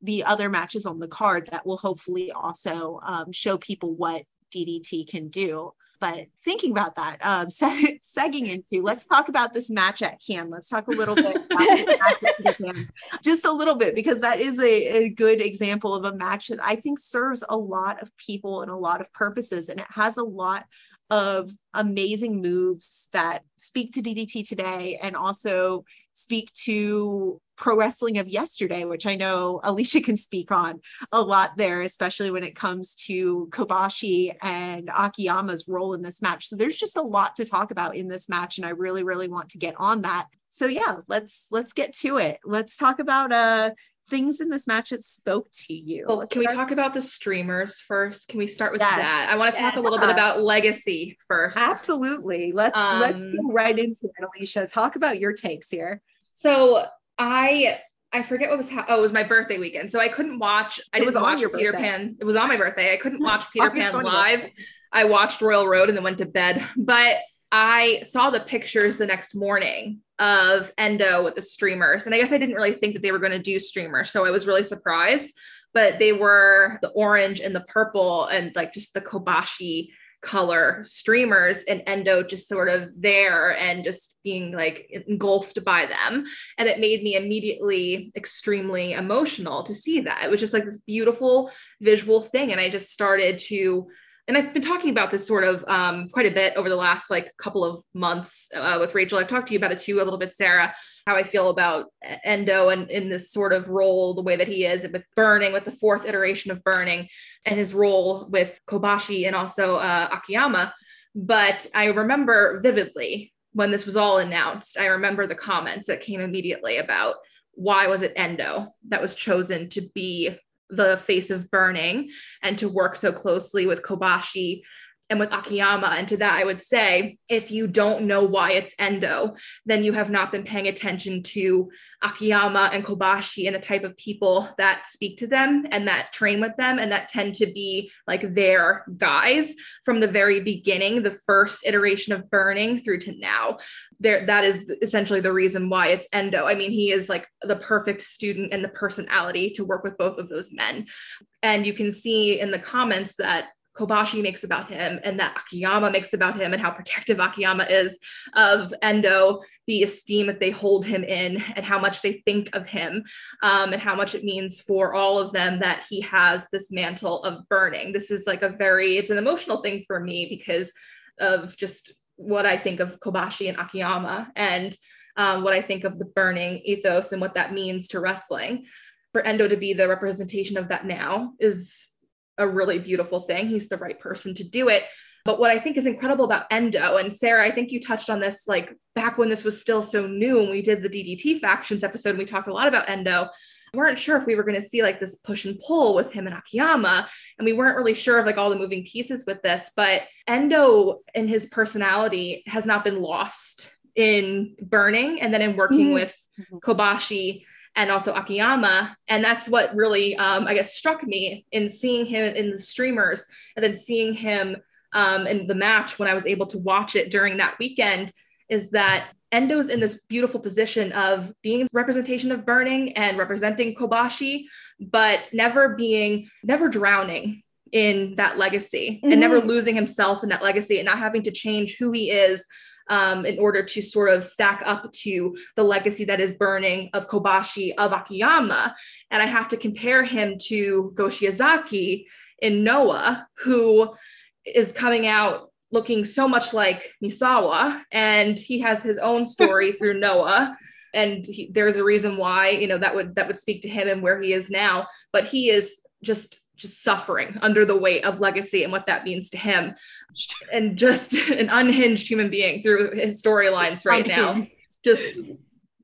the other matches on the card that will hopefully also um, show people what DDT can do. But thinking about that, um, se- segging into, let's talk about this match at hand. Let's talk a little bit just a little bit, because that is a, a good example of a match that I think serves a lot of people and a lot of purposes. And it has a lot of amazing moves that speak to DDT today and also speak to pro wrestling of yesterday, which I know Alicia can speak on a lot there, especially when it comes to Kobashi and Akiyama's role in this match. So there's just a lot to talk about in this match, and I really, really want to get on that. So yeah, let's let's get to it. Let's talk about uh things in this match that spoke to you.
Well, can we talk about the streamers first? Can we start with yes. that? I want to yes. talk a little bit about legacy first.
Absolutely. Let's um, let's go right into it, Alicia. Talk about your takes here.
So I I forget what was ha- oh it was my birthday weekend, so I couldn't watch. I it didn't watch Peter birthday. Pan. It was on my birthday. I couldn't watch Peter Pan live. I watched Royal Road and then went to bed. But I saw the pictures the next morning of Endo with the streamers, and I guess I didn't really think that they were going to do streamers, so I was really surprised. But they were the orange and the purple and like just the Kobashi color streamers and endo just sort of there and just being like engulfed by them. And it made me immediately extremely emotional to see that. It was just like this beautiful visual thing. And i just started to and I've been talking about this sort of um, quite a bit over the last like couple of months uh, with Rachel. I've talked to you about it too a little bit, Sarah, how I feel about Endo and in this sort of role, the way that he is with Burning, with the fourth iteration of Burning, and his role with Kobashi and also uh, Akiyama. But I remember vividly when this was all announced, I remember the comments that came immediately about why was it Endo that was chosen to be the face of burning and to work so closely with Kobashi and with Akiyama. And to that, I would say if you don't know why it's Endo, then you have not been paying attention to Akiyama and Kobashi and the type of people that speak to them and that train with them and that tend to be like their guys from the very beginning, the first iteration of Burning through to now. There, that is essentially the reason why it's Endo. I mean, he is like the perfect student and the personality to work with both of those men. And you can see in the comments that Kobashi makes about him and that Akiyama makes about him and how protective Akiyama is of Endo, the esteem that they hold him in and how much they think of him um, and how much it means for all of them that he has this mantle of burning. This is like a very, it's an emotional thing for me because of just what I think of Kobashi and Akiyama and um, what I think of the burning ethos and what that means to wrestling. For Endo to be the representation of that now is a really beautiful thing. He's the right person to do it. But what I think is incredible about Endo, and Sarah, I think you touched on this like back when this was still so new, and we did the DDT factions episode, and we talked a lot about Endo. We weren't sure if we were going to see like this push and pull with him and Akiyama, and we weren't really sure of like all the moving pieces with this. But Endo and his personality has not been lost in burning and then in working mm-hmm. with. Kobashi and also Akiyama. And that's what really, um, I guess, struck me in seeing him in the streamers and then seeing him um, in the match when I was able to watch it during that weekend is that Endo's in this beautiful position of being representation of burning and representing Kobashi, but never being, never drowning in that legacy mm-hmm. and never mm-hmm. losing himself in that legacy and not having to change who he is um, in order to sort of stack up to the legacy that is burning of Kobashi of Akiyama. And I have to compare him to Go Shiozaki in Noah, who is coming out looking so much like Misawa, and he has his own story through Noah. And he, there's a reason why, you know, that would that would speak to him and where he is now. But he is just just suffering under the weight of legacy and what that means to him. And just an unhinged human being through his storylines right now. Just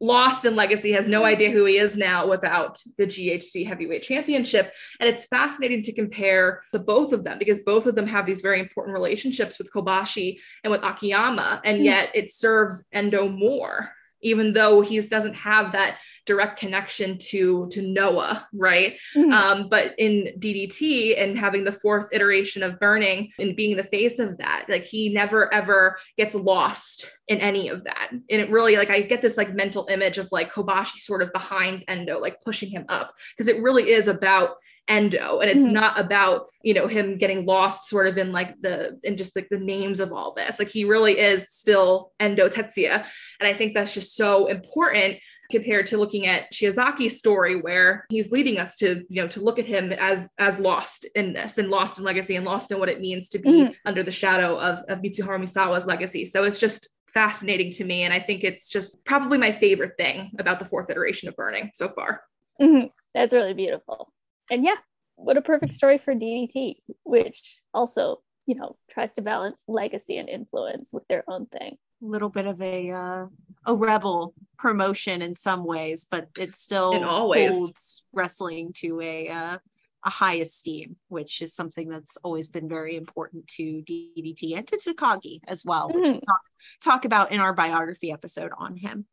lost in legacy has no idea who he is now without the GHC heavyweight championship. And it's fascinating to compare the both of them because both of them have these very important relationships with Kobashi and with Akiyama. And hmm. yet it serves Endo more even though he doesn't have that direct connection to to Noah, right? Mm-hmm. Um, but in DDT and having the fourth iteration of burning and being the face of that, like he never ever gets lost in any of that. And it really like I get this like mental image of like Kobashi sort of behind Endo, like pushing him up because it really is about endo and it's mm-hmm. not about you know him getting lost sort of in like the in just like the names of all this like he really is still endo tetsuya and i think that's just so important compared to looking at Shiozaki's story where he's leading us to you know to look at him as as lost in this and lost in legacy and lost in what it means to be mm-hmm. under the shadow of, of Mitsuharu Misawa's legacy so it's just fascinating to me and I think it's just probably my favorite thing about the fourth iteration of Burning so far.
Mm-hmm. That's really beautiful and yeah, what a perfect story for DDT, which also, you know, tries to balance legacy and influence with their own thing.
A little bit of a uh, a rebel promotion in some ways, but it still it always holds wrestling to a uh, a high esteem, which is something that's always been very important to DDT and to Takagi as well, mm-hmm. which we talk, talk about in our biography episode on him.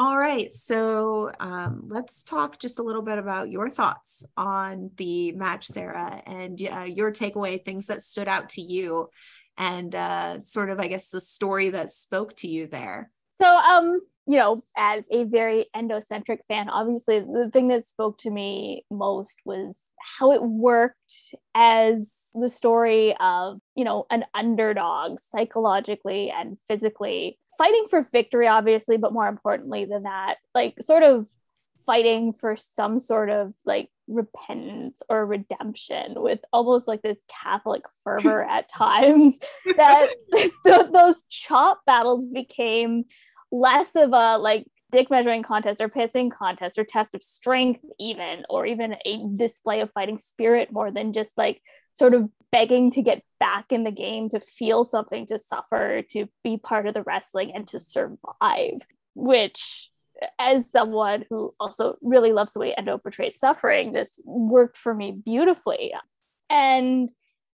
All right, so um, let's talk just a little bit about your thoughts on the match, Sarah, and uh, your takeaway, things that stood out to you, and uh, sort of, I guess, the story that spoke to you there.
So, um, you know, as a very endocentric fan, obviously the thing that spoke to me most was how it worked as the story of, you know, an underdog psychologically and physically fighting for victory, obviously, but more importantly than that, like sort of fighting for some sort of like repentance or redemption with almost like this Catholic fervor at times that th- those chop battles became less of a like dick measuring contest or pissing contest or test of strength even or even a display of fighting spirit more than just like sort of begging to get back in the game to feel something to suffer to be part of the wrestling and to survive which as someone who also really loves the way endo portrays suffering this worked for me beautifully. And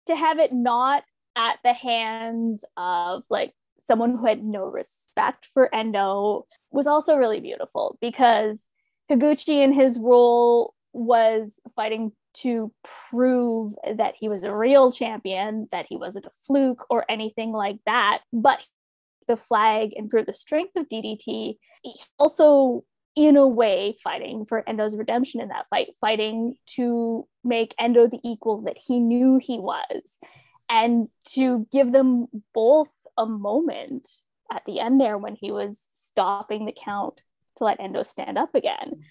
to have it not at the hands of like someone who had no respect for endo was also really beautiful because Higuchi in his role was fighting to prove that he was a real champion, that he wasn't a fluke or anything like that. But the flag and prove the strength of DDT. Also, in a way, fighting for Endo's redemption in that fight, fighting to make Endo the equal that he knew he was. and to give them both a moment at the end there when he was stopping the count to let Endo stand up again.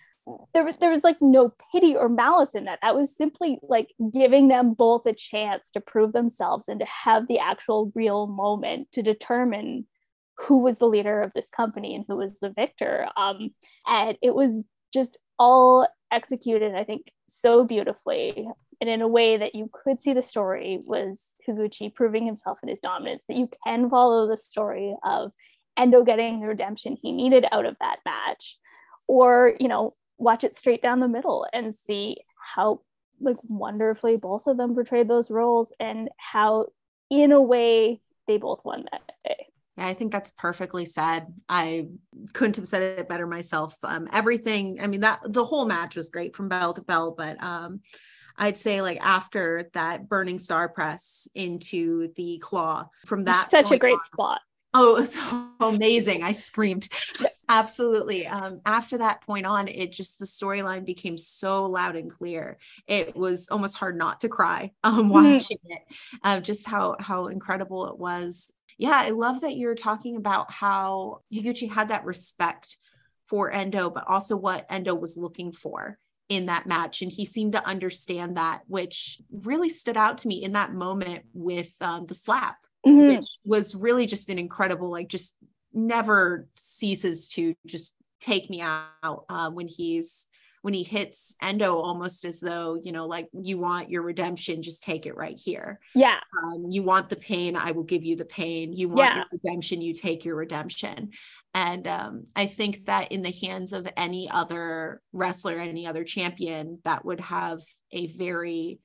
There, there was like no pity or malice in that. That was simply like giving them both a chance to prove themselves and to have the actual real moment to determine who was the leader of this company and who was the victor. Um, and it was just all executed, I think, so beautifully and in a way that you could see the story was Higuchi proving himself in his dominance, that you can follow the story of Endo getting the redemption he needed out of that match, or, you know, watch it straight down the middle and see how like wonderfully both of them portrayed those roles and how in a way they both won that day.
Yeah, I think that's perfectly said. I couldn't have said it better myself. Um, everything, I mean, that the whole match was great from bell to bell, but um, I'd say like after that burning star press into the claw from that
such a great on, spot.
Oh, it was so amazing. I screamed. Absolutely. Um, after that point on, it just the storyline became so loud and clear. It was almost hard not to cry um, mm-hmm. watching mm-hmm. it. Uh, just how how incredible it was. Yeah, I love that you're talking about how Higuchi had that respect for Endo, but also what Endo was looking for in that match and he seemed to understand that which really stood out to me in that moment with um, the slap mm-hmm. which was really just an incredible like just never ceases to just take me out uh, when he's when he hits endo almost as though you know like you want your redemption just take it right here
yeah
um, you want the pain i will give you the pain you want yeah. your redemption you take your redemption and um, I think that in the hands of any other wrestler, any other champion, that would have a very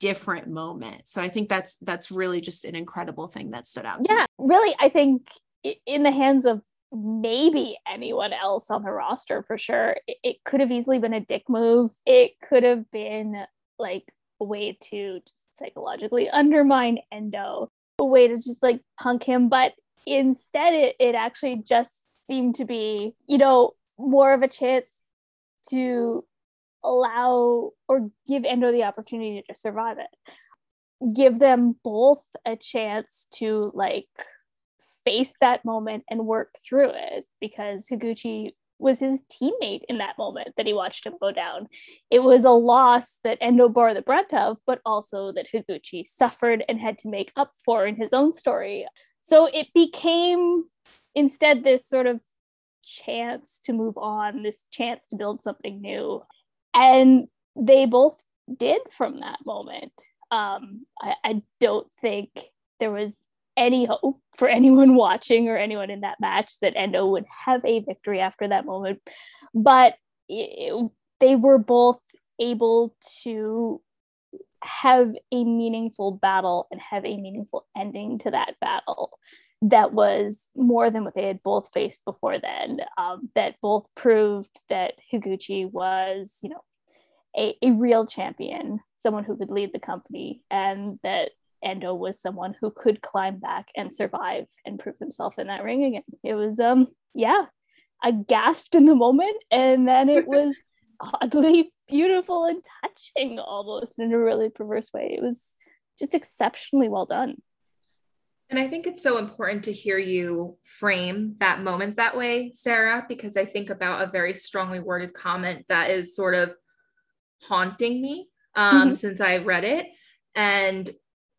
different moment. So I think that's that's really just an incredible thing that stood out.
yeah, me. really, I think in the hands of maybe anyone else on the roster for sure, it, it could have easily been a dick move. It could have been like a way to psychologically undermine Endo, a way to just like punk him, but instead it, it actually just seemed to be, you know, more of a chance to allow or give Endo the opportunity to just survive it. Give them both a chance to like face that moment and work through it because Higuchi was his teammate in that moment that he watched him go down. It was a loss that Endo bore the brunt of, but also that Higuchi suffered and had to make up for in his own story. So it became instead this sort of chance to move on, this chance to build something new. And they both did from that moment. Um, I, I don't think there was any hope for anyone watching or anyone in that match that Endo would have a victory after that moment. But it, they were both able to have a meaningful battle and have a meaningful ending to that battle that was more than what they had both faced before then um, that both proved that higuchi was you know a, a real champion someone who could lead the company and that endo was someone who could climb back and survive and prove himself in that ring again it was um yeah i gasped in the moment and then it was oddly beautiful and touching almost in a really perverse way it was just exceptionally well done
and I think it's so important to hear you frame that moment that way, Sarah, because I think about a very strongly worded comment that is sort of haunting me um, mm-hmm. since I read it. And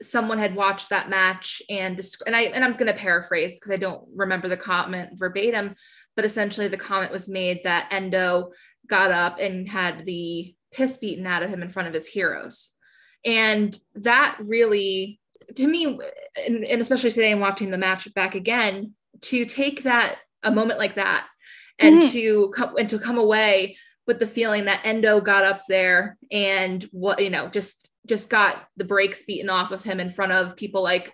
someone had watched that match and and I and I'm going to paraphrase because I don't remember the comment verbatim, but essentially the comment was made that Endo got up and had the piss beaten out of him in front of his heroes. And that really to me, and, and especially today, I'm watching the match back again. To take that a moment like that, and mm-hmm. to come and to come away with the feeling that Endo got up there and what you know just just got the brakes beaten off of him in front of people like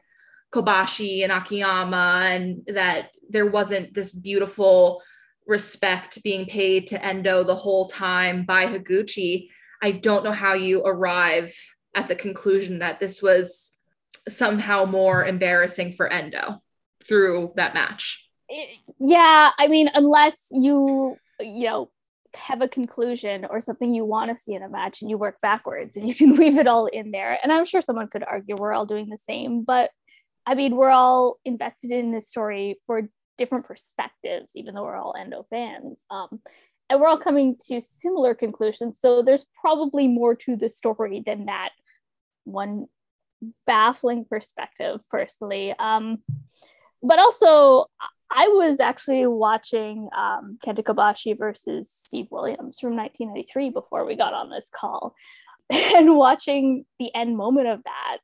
Kobashi and Akiyama, and that there wasn't this beautiful respect being paid to Endo the whole time by Higuchi. I don't know how you arrive at the conclusion that this was somehow more embarrassing for Endo through that match.
Yeah, I mean, unless you, you know, have a conclusion or something you want to see in a match and you work backwards and you can weave it all in there. And I'm sure someone could argue we're all doing the same, but I mean, we're all invested in this story for different perspectives, even though we're all Endo fans. Um, and we're all coming to similar conclusions. So there's probably more to the story than that one baffling perspective, personally. Um, but also, I was actually watching um, Kenta Kobashi versus Steve Williams from 1993 before we got on this call, and watching the end moment of that,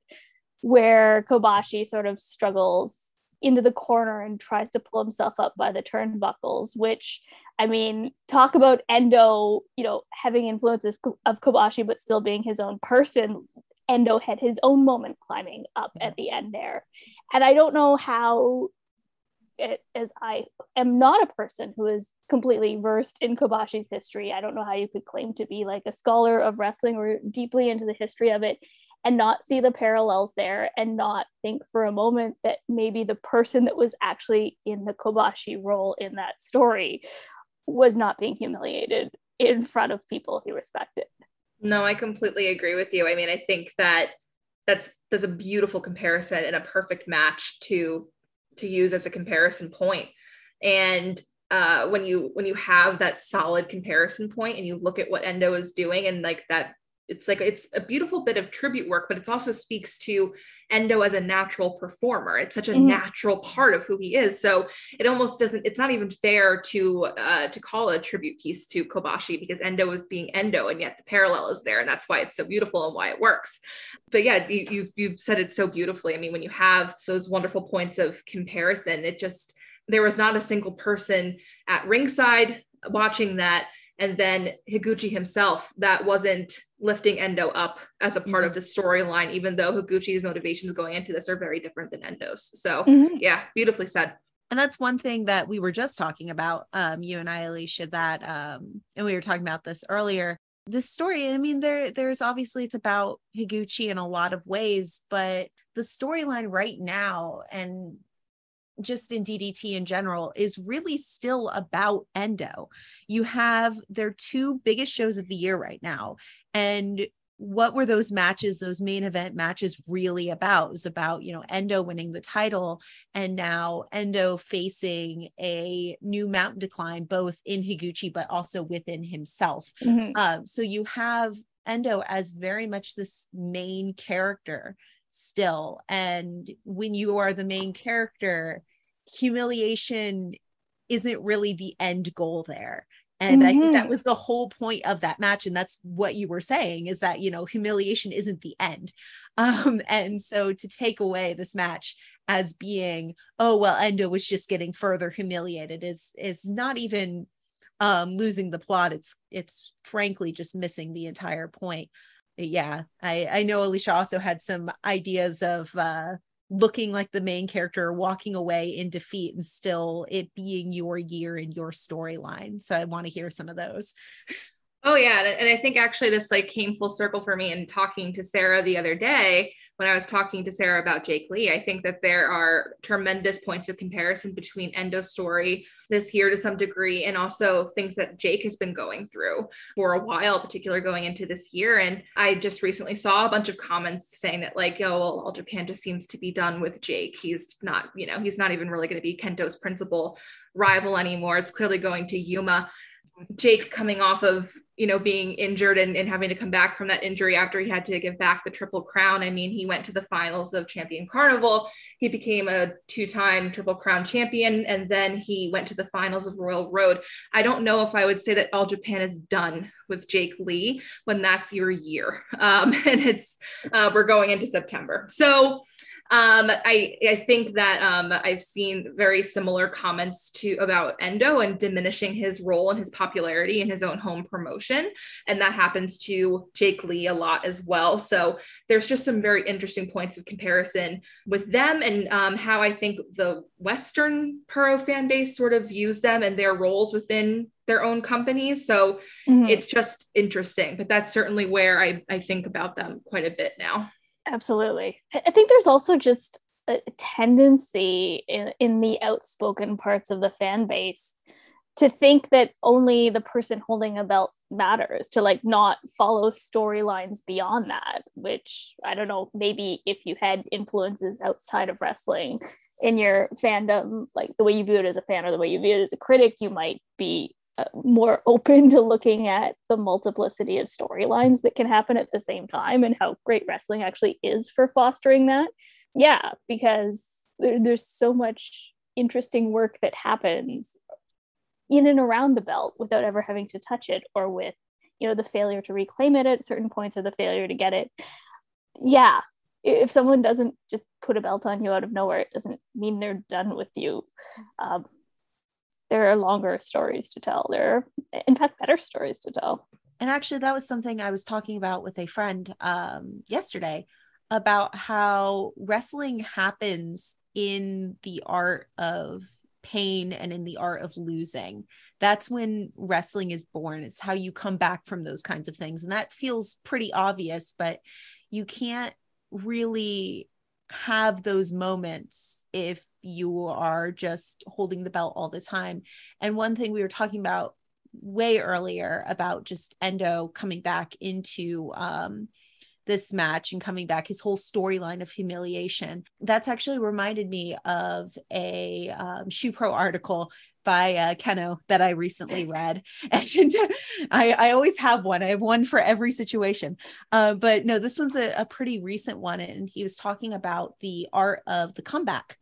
where Kobashi sort of struggles into the corner and tries to pull himself up by the turnbuckles, which I mean, talk about Endo, you know, having influences of Kobashi, but still being his own person. Endo had his own moment climbing up at the end there. And I don't know how, it, as I am not a person who is completely versed in Kobashi's history, I don't know how you could claim to be like a scholar of wrestling or deeply into the history of it and not see the parallels there and not think for a moment that maybe the person that was actually in the Kobashi role in that story was not being humiliated in front of people he respected.
No, I completely agree with you. I mean, I think that that's that's a beautiful comparison and a perfect match to to use as a comparison point. And uh, when you when you have that solid comparison point and you look at what Endo is doing and like that it's like it's a beautiful bit of tribute work, but it also speaks to Endo as a natural performer. It's such a mm-hmm. natural part of who he is. So it almost doesn't. It's not even fair to uh, to call a tribute piece to Kobashi because Endo is being Endo, and yet the parallel is there, and that's why it's so beautiful and why it works. But yeah, you, you've you've said it so beautifully. I mean, when you have those wonderful points of comparison, it just there was not a single person at ringside watching that and then Higuchi himself that wasn't lifting Endo up as a part of mm-hmm. the storyline, even though Higuchi's motivations going into this are very different than Endo's. So mm-hmm. yeah, beautifully said.
And that's one thing that we were just talking about, um, you and I, Alicia, that um, and we were talking about this earlier. This story, I mean, there there's obviously it's about Higuchi in a lot of ways, but the storyline right now and just in DDT in general is really still about endo. You have their two biggest shows of the year right now. And what were those matches, those main event matches really about? It was about, you know, Endo winning the title and now Endo facing a new mountain decline, both in Higuchi, but also within himself. Mm-hmm. Um, so you have Endo as very much this main character still. And when you are the main character, humiliation isn't really the end goal there. And mm-hmm. I think that mm-hmm. was the whole point of that match. And that's what you were saying is that, you know, humiliation isn't the end. Um, and so to take away this match as being, oh, well, Endo was just getting further humiliated is is not even um losing the plot. It's it's frankly just missing the entire point. But yeah, I, I know Alicia also had some ideas of uh looking like the main character walking away in defeat and still it being your year and your storyline. So i want to hear some of those
oh yeah and i think actually this like came full circle for me in talking to sarah the other day when I was talking to Sarah about Jake Lee, I think that there are tremendous points of comparison between Endo story this year to some degree, and also things that Jake has been going through for a while, particularly going into this year. And I just recently saw a bunch of comments saying that, like, oh, well, All Japan just seems to be done with Jake. He's not, you know, he's not even really going to be Kento's principal rival anymore. It's clearly going to Yuma. Jake coming off of you know being injured and, and having to come back from that injury after he had to give back the triple crown. I mean, he went to the finals of Champion Carnival. He became a two-time triple crown champion, and then he went to the finals of Royal Road. I don't know if I would say that All Japan is done with Jake Lee when that's your year, um, and it's uh, we're going into September. So um, I I think that um, I've seen very similar comments to about Endo and diminishing his role and his popularity in his own home promotion, and that happens to Jake Lee a lot as well. So there's just some very interesting points of comparison with them and um, how I think the Western Pro fan base sort of views them and their roles within their own companies. So mm-hmm. it's just interesting, but that's certainly where I I think about them quite a bit now.
Absolutely. I think there's also just a tendency in, in the outspoken parts of the fan base to think that only the person holding a belt matters to like not follow storylines beyond that which i don't know maybe if you had influences outside of wrestling in your fandom like the way you view it as a fan or the way you view it as a critic you might be more open to looking at the multiplicity of storylines that can happen at the same time and how great wrestling actually is for fostering that. Yeah because there, there's so much interesting work that happens in and around the belt without ever having to touch it or with you know the failure to reclaim it at certain points or the failure to get it. Yeah if someone doesn't just put a belt on you out of nowhere it doesn't mean they're done with you. Um, there are longer stories to tell there are in fact better stories to tell
and actually that was something i was talking about with a friend um, yesterday about how wrestling happens in the art of pain and in the art of losing. That's when wrestling is born. It's how you come back from those kinds of things. And that feels pretty obvious, but you can't really have those moments if you are just holding the belt all the time. And one thing we were talking about way earlier about just Endo coming back into um, this match and coming back, his whole storyline of humiliation. That's actually reminded me of a um, Shupro article by uh, Kenoh that I recently read. And I, I always have one. I have one for every situation. Uh, but no, this one's a, a, pretty recent one. And he was talking about the art of the comeback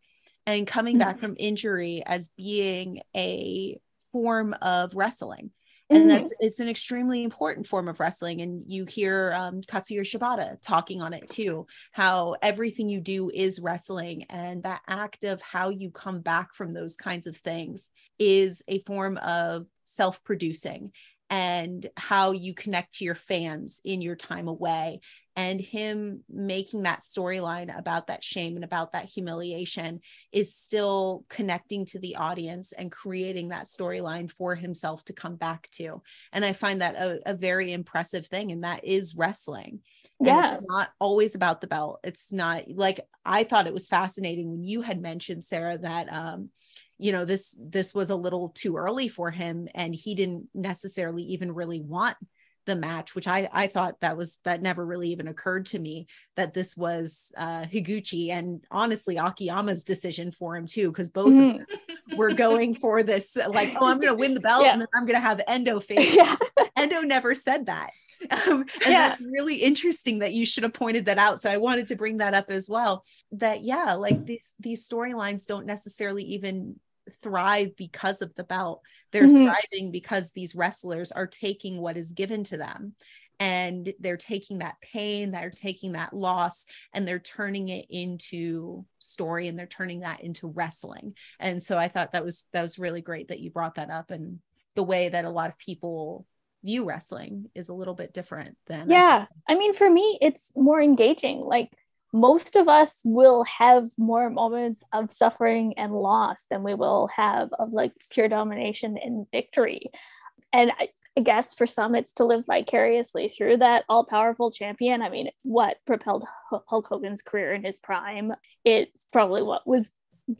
and coming back mm-hmm. from injury as being a form of wrestling and mm-hmm. that's it's an extremely important form of wrestling and you hear um, katsuyori shibata talking on it too how everything you do is wrestling and that act of how you come back from those kinds of things is a form of self-producing and how you connect to your fans in your time away and him making that storyline about that shame and about that humiliation is still connecting to the audience and creating that storyline for himself to come back to. And i find that a, a very impressive thing and that is wrestling.
Yeah
it's not always about the belt. It's not like i thought it was fascinating when you had mentioned sarah that um you know this this was a little too early for him and he didn't necessarily even really want the match, which I I thought that was that never really even occurred to me that this was uh, Higuchi and honestly Akiyama's decision for him too, because both mm-hmm. were going for this like, oh, I'm to win the belt yeah. and then I'm to have Endo face. Yeah. Endo never said that. Um, and yeah. that's really interesting that you should have pointed that out. So I wanted to bring that up as well. That yeah, like these these storylines don't necessarily even thrive because of the belt. They're mm-hmm. thriving because these wrestlers are taking what is given to them and they're taking that pain, they're taking that loss, and they're turning it into story and they're turning that into wrestling. And so I thought that was that was really great that you brought that up and the way that a lot of people view wrestling is a little bit different than
yeah i mean for me it's more engaging like most of us will have more moments of suffering and loss than we will have of like pure domination and victory. And I, I guess for some, it's to live vicariously through that all powerful champion. I mean, it's what propelled Hulk Hogan's career in his prime. It's probably what was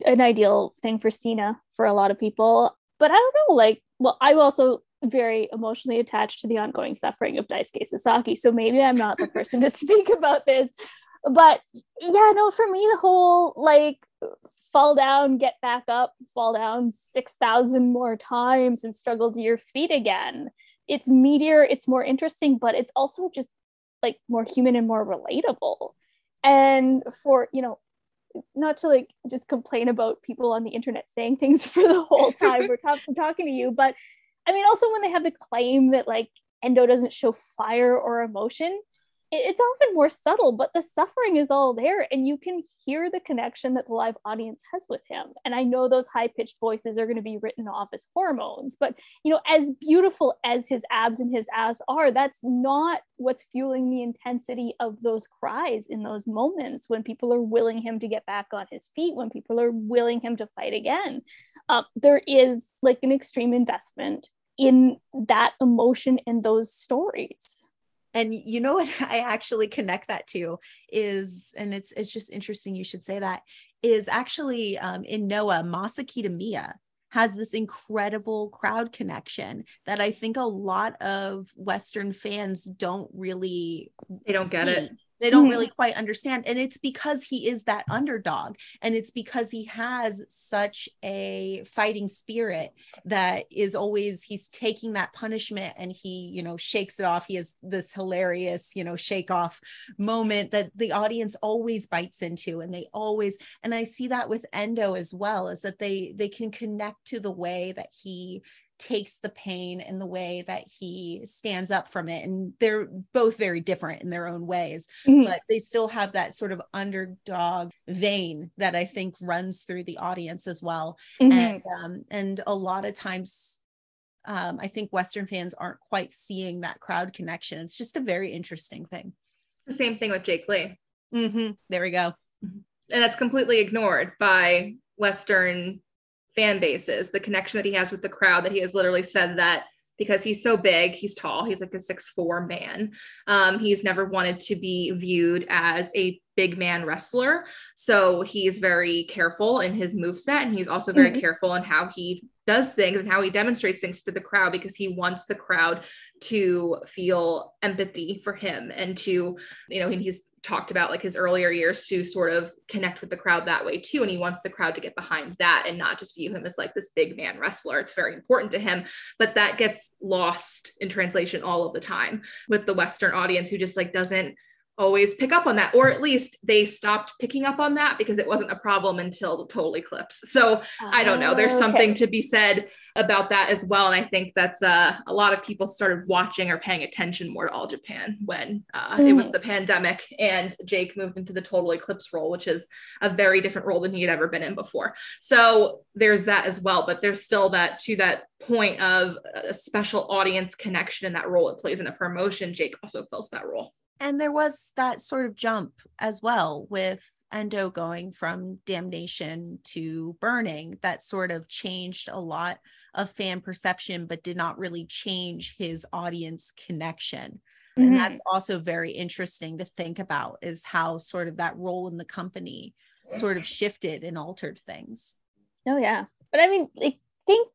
an ideal thing for Cena for a lot of people. But I don't know, like, well, I'm also very emotionally attached to the ongoing suffering of Daisuke Sasaki. So maybe I'm not the person to speak about this but yeah, no, for me, the whole like fall down, get back up, fall down 6,000 more times and struggle to your feet again. It's meteor, it's more interesting, but it's also just like more human and more relatable. And for, you know, not to like just complain about people on the internet saying things for the whole time we're talk- talking to you, but I mean, also when they have the claim that like Endo doesn't show fire or emotion, it's often more subtle, but the suffering is all there, and you can hear the connection that the live audience has with him. And I know those high pitched voices are going to be written off as hormones, but you know, as beautiful as his abs and his ass are, that's not what's fueling the intensity of those cries in those moments when people are willing him to get back on his feet, when people are willing him to fight again. Um, there is like an extreme investment in that emotion and those stories
and you know what i actually connect that to is and it's it's just interesting you should say that is actually um, in noah masa kitamiya has this incredible crowd connection that I think a lot of Western fans don't really
they don't see. get it
they don't mm-hmm. really quite understand and it's because he is that underdog and it's because he has such a fighting spirit that is always he's taking that punishment and he you know shakes it off he has this hilarious you know shake off moment that the audience always bites into and they always and i see that with endo as well is that they they can connect to the way that he takes the pain and the way that he stands up from it and they're both very different in their own ways mm-hmm. but they still have that sort of underdog vein that i think runs through the audience as well mm-hmm. and um, and a lot of times um, i think western fans aren't quite seeing that crowd connection it's just a very interesting thing
the same thing with jake lee
mm-hmm. there we go
mm-hmm. and that's completely ignored by western fan bases, the connection that he has with the crowd, that he has literally said that because he's so big, he's tall, he's like a six four man. Um, he's never wanted to be viewed as a big man wrestler. So he's very careful in his move set, and he's also very mm-hmm. careful in how he does things and how he demonstrates things to the crowd because he wants the crowd to feel empathy for him and to, you know, and he's talked about like his earlier years to sort of connect with the crowd that way too. And he wants the crowd to get behind that and not just view him as like this big man wrestler. It's very important to him, but that gets lost in translation all of the time with the Western audience who just like doesn't always pick up on that, or at least they stopped picking up on that because it wasn't a problem until the total eclipse. So I don't know. There's okay. something to be said about that as well. And I think that's uh, a lot of people started watching or paying attention more to All Japan when uh, mm. it was mm. the pandemic and Jake moved into the total eclipse role, which is a very different role than he had ever been in before. So there's that as well. But there's still that to that point of a special audience connection in that role it plays in a promotion. Jake also fills that role
and there was that sort of jump as well with Endo going from damnation to burning that sort of changed a lot of fan perception, but did not really change his audience connection. Mm-hmm. And that's also very interesting to think about is how sort of that role in the company sort of shifted and altered things.
Oh, yeah. But I mean, I think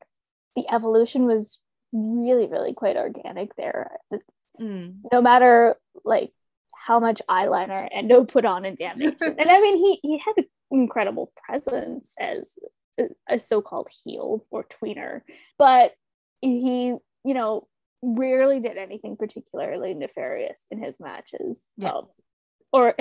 the evolution was really, really quite organic there. Mm. No matter like how much eyeliner Endo put on in Damnation. and I mean, he he had an incredible presence as a, so-called heel or tweener, but he, you know, rarely did anything particularly nefarious in his matches. Yeah. Um, or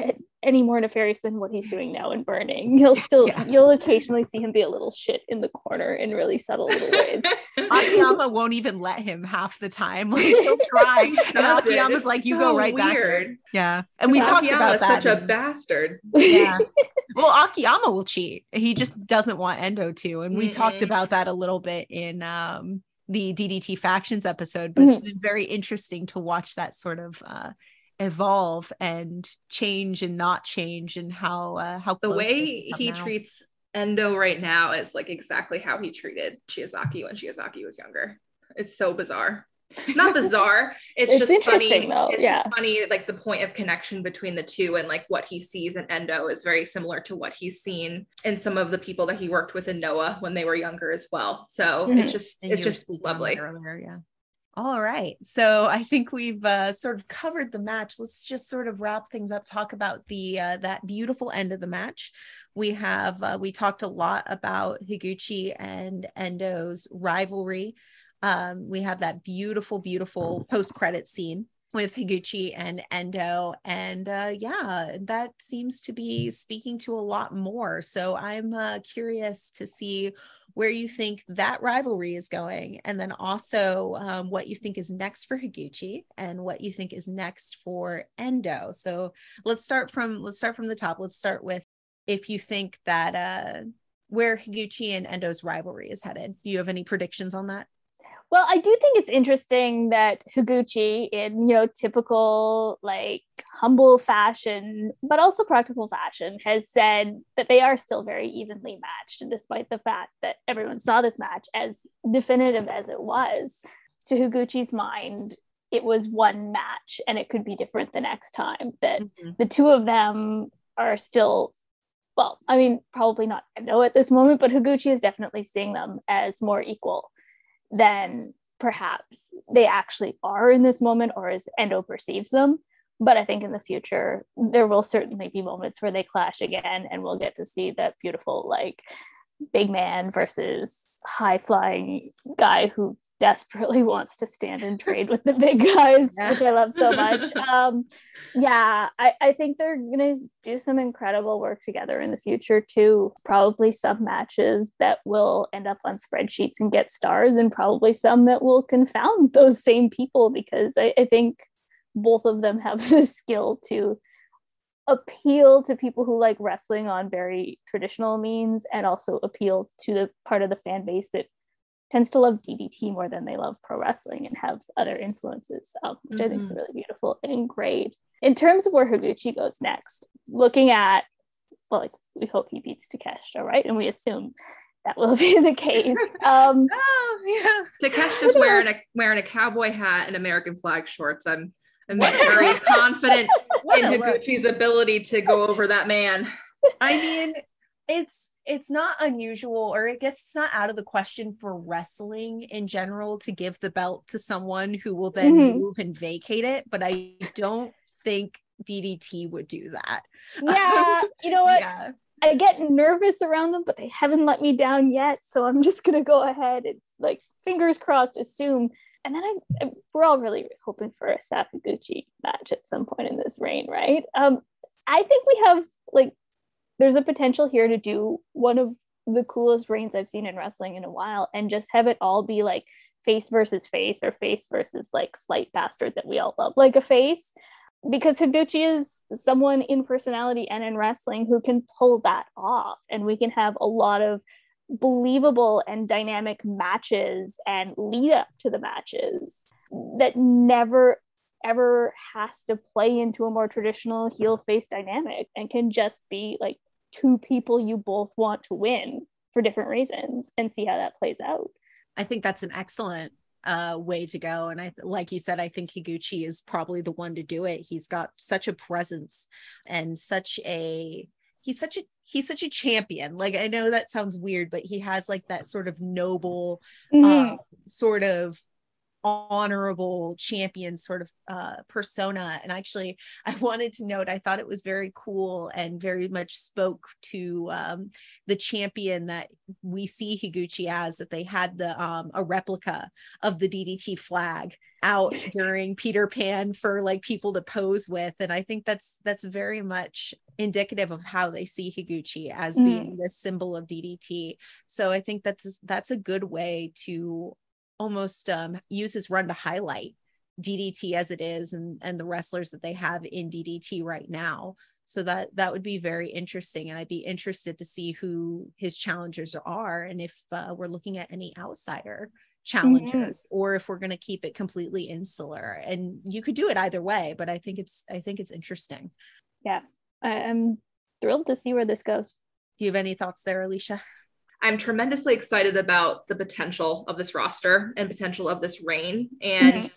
any more nefarious than what he's doing now in burning. He'll still yeah. you'll occasionally see him be a little shit in the corner in really subtle little ways.
Akiyama won't even let him half the time. Like he'll try. And akiyama's like you so go right weird. back yeah. And we talked about that
such a bastard.
Yeah. Well akiyama will cheat. He just doesn't want endo to. And we mm-hmm. talked about that a little bit in um the DDT factions episode, but mm-hmm. it's been very interesting to watch that sort of uh, evolve and change and not change and how uh, how
the way he now. treats Endo right now is like exactly how he treated Shiozaki when Shiozaki was younger. It's so bizarre. Not bizarre. It's, it's just funny. Though. It's yeah. just funny. Like the point of connection between the two and like what he sees in Endo is very similar to what he's seen in some of the people that he worked with in Noah when they were younger as well. So mm-hmm. it's just and it's just lovely. Earlier,
yeah. All right. So I think we've uh, sort of covered the match. Let's just sort of wrap things up, talk about the uh, that beautiful end of the match. We have uh, we talked a lot about Higuchi and Endo's rivalry. Um, we have that beautiful, beautiful post credit scene with Higuchi and Endo. And uh, yeah, that seems to be speaking to a lot more. So I'm uh, curious to see where you think that rivalry is going, and then also um, what you think is next for Higuchi and what you think is next for Endo. So let's start from let's start from the top. Let's start with if you think that uh, where Higuchi and Endo's rivalry is headed. Do you have any predictions on that?
Well, I do think it's interesting that Higuchi, in you know typical like humble fashion, but also practical fashion, has said that they are still very evenly matched, and despite the fact that everyone saw this match as definitive as it was, to Higuchi's mind, it was one match, and it could be different the next time. That mm-hmm. the two of them are still well, I mean, probably not I know at this moment, but Higuchi is definitely seeing them as more equal than perhaps they actually are in this moment or as Endo perceives them. But I think in the future, there will certainly be moments where they clash again, and we'll get to see that beautiful, like, big man versus high flying guy who desperately wants to stand and trade with the big guys, yeah. which I love so much. Um, yeah, I, I think they're gonna do some incredible work together in the future too. Probably some matches that will end up on spreadsheets and get stars, and probably some that will confound those same people because I, I think both of them have the skill to appeal to people who like wrestling on very traditional means and also appeal to the part of the fan base that tends to love DDT more than they love pro wrestling and have other influences, um, which mm-hmm. I think is mm-hmm. really beautiful and great. In terms of where Higuchi goes next, looking at, well, like, we hope he beats Takeshita, right? And we assume that will be the case. Um,
oh, yeah. Takeshita's wearing a wearing a cowboy hat and American flag shorts. I'm I'm very confident in Higuchi's ability to go over that man.
I mean, it's it's not unusual or i guess it's not out of the question for wrestling in general to give the belt to someone who will then mm-hmm. move and vacate it but i don't think ddt would do that
yeah you know what yeah. i get nervous around them but they haven't let me down yet so i'm just gonna go ahead and like fingers crossed assume and then I, I, we're all really hoping for a Sakaguchi match at some point in this reign, right? Um, I think we have like there's a potential here to do one of the coolest reigns I've seen in wrestling in a while and just have it all be like face versus face or face versus like slight bastard that we all love, like a face. Because Higuchi is someone in personality and in wrestling who can pull that off. And we can have a lot of believable and dynamic matches and lead up to the matches that never ever has to play into a more traditional heel face dynamic and can just be like two people you both want to win for different reasons and see how that plays out.
I think that's an excellent uh, way to go. And I, like you said, I think Higuchi is probably the one to do it. He's got such a presence and such a, he's such a, he's such a champion. Like, I know that sounds weird, but he has like that sort of noble, mm-hmm. uh, sort of honorable champion sort of uh, persona. And actually, I wanted to note, I thought it was very cool and very much spoke to um, the champion that we see Higuchi as, that they had the um, a replica of the DDT flag out during Peter Pan for like people to pose with. And I think that's that's very much indicative of how they see Higuchi as mm. being the symbol of DDT. So I think that's that's a good way to almost um, use his run to highlight DDT as it is and and the wrestlers that they have in DDT right now. So that that would be very interesting, and I'd be interested to see who his challengers are, and if uh, we're looking at any outsider challengers, or if we're going to keep it completely insular. And you could do it either way, but I think it's I think it's interesting.
Yeah, I, I'm thrilled to see where this goes.
Do you have any thoughts there, Alicia?
I'm tremendously excited about the potential of this roster and potential of this reign and mm-hmm.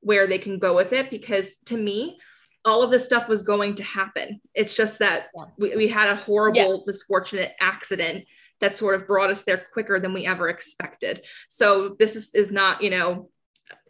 where they can go with it because to me, all of this stuff was going to happen. It's just that we, we had a horrible, yeah. misfortunate accident that sort of brought us there quicker than we ever expected. So this is, is not, you know,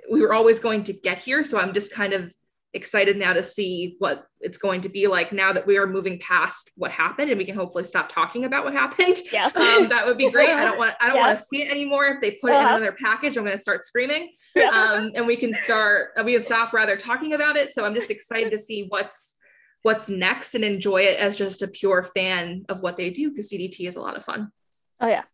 we were always going to get here. So I'm just kind of excited now to see what it's going to be like now that we are moving past what happened and we can hopefully stop talking about what happened.
Yeah.
Um, that would be great. I don't want I don't want to see it anymore. If they put uh-huh. it in uh-huh. another package, I'm going to start screaming. Yeah. Um, and we can start we can stop rather talking about it. So I'm just excited to see what's what's next and enjoy it as just a pure fan of what they do because DDT is a lot of fun.
Oh yeah.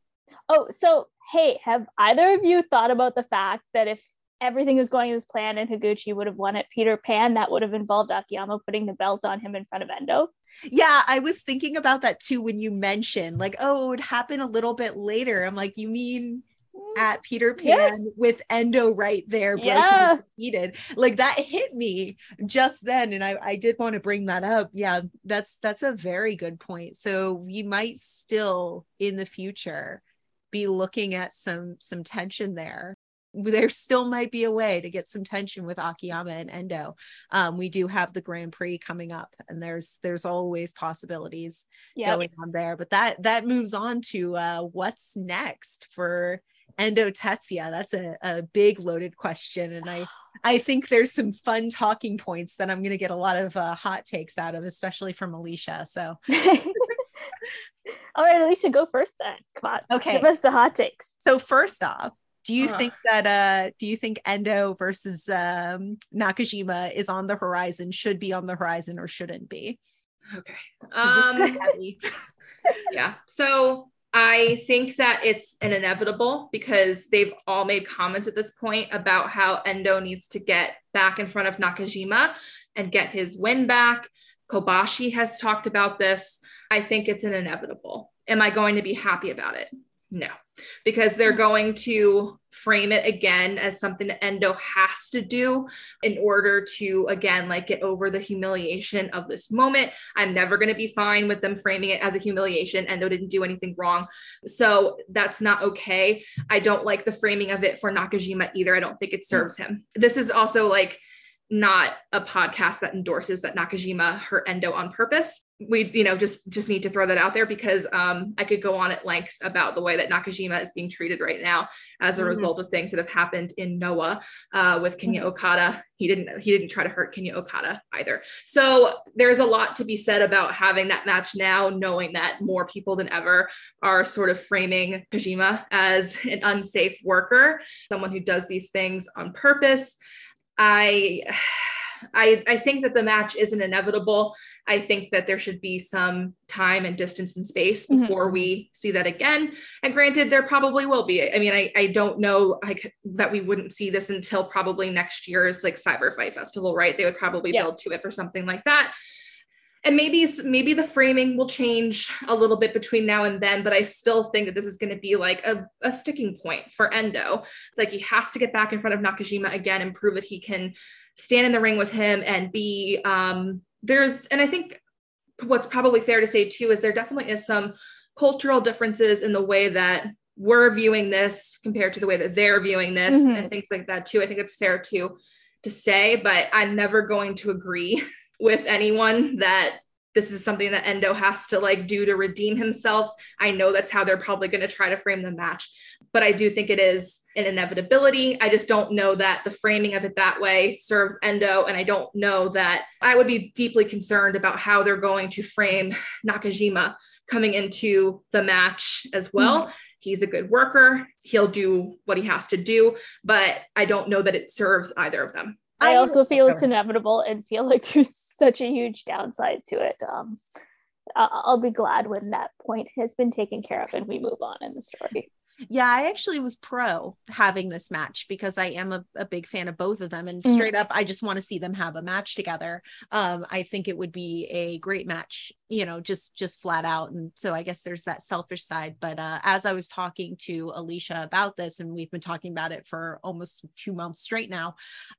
Oh, so hey, have either of you thought about the fact that if everything was going as planned and Higuchi would have won at Peter Pan, that would have involved Akiyama putting the belt on him in front of Endo.
Yeah, I was thinking about that too when you mentioned like, oh, it would happen a little bit later. I'm like, you mean mm, at Peter Pan yes. with Endo right there,
yeah.
needed. Like that hit me just then. And I, I did want to bring that up. Yeah, that's that's a very good point. So we might still in the future be looking at some some tension there there still might be a way to get some tension with Akiyama and Endo. Um, we do have the Grand Prix coming up, and there's there's always possibilities yep. going on there. But that that moves on to uh, what's next for Endo Tetsuya. That's a, a big loaded question, and I I think there's some fun talking points that I'm going to get a lot of uh, hot takes out of, especially from Alicia. So.
All right, Alicia, go first then. Come on. Okay. Give us the hot takes.
So first off, do you uh. think that uh do you think Endo versus um Nakajima is on the horizon, should be on the horizon or shouldn't be?
Okay. Um yeah. So I think that it's an inevitable because they've all made comments at this point about how Endo needs to get back in front of Nakajima and get his win back. Kobashi has talked about this. I think it's an inevitable. Am I going to be happy about it? No, because they're hmm. going to frame it again as something that Endo has to do in order to, again, like get over the humiliation of this moment. I'm never going to be fine with them framing it as a humiliation. Endo didn't do anything wrong. So that's not okay. I don't like the framing of it for Nakajima either. I don't think it hmm. serves him. This is also like, not a podcast that endorses that Nakajima hurt Endo on purpose. We, you know, just just need to throw that out there because um, I could go on at length about the way that Nakajima is being treated right now as a mm-hmm. result of things that have happened in Noah uh, with Kinya mm-hmm. Okada. He didn't he didn't try to hurt Kinya Okada either. So there's a lot to be said about having that match now, knowing that more people than ever are sort of framing Kajima as an unsafe worker, someone who does these things on purpose. I I, I think that the match isn't inevitable. I think that there should be some time and distance and space mm-hmm. before mm-hmm. we see that again. And granted, there probably will be. I mean, I, I don't know like that we wouldn't see this until probably next year's like Cyber Fight Festival, right? They would probably yeah. build to it for something like that and maybe maybe the framing will change a little bit between now and then but i still think that this is going to be like a, a sticking point for endo it's like he has to get back in front of nakajima again and prove that he can stand in the ring with him and be um there's and i think what's probably fair to say too is there definitely is some cultural differences in the way that we're viewing this compared to the way that they're viewing this mm-hmm. and things like that too i think it's fair to to say but i'm never going to agree with anyone that this is something that Endo has to like do to redeem himself. I know that's how they're probably going to try to frame the match, but I do think it is an inevitability. I just don't know that the framing of it that way serves Endo. And I don't know that I would be deeply concerned about how they're going to frame Nakajima coming into the match as well. Mm-hmm. He's a good worker. He'll do what he has to do, but I don't know that it serves either of them.
I also feel it's inevitable and feel like there's such a huge downside to it. Um, I'll be glad when that point has been taken care of and we move on in the story.
Yeah, I actually was pro having this match because I am a, a big fan of both of them. And mm-hmm. straight mm. up, I just want to see them have a match together. Um, I think it would be a great match, you know, just just flat out. And so I guess there's that selfish side. But uh, as I was talking to Alicia about this, and we've been talking about it for almost two months straight now,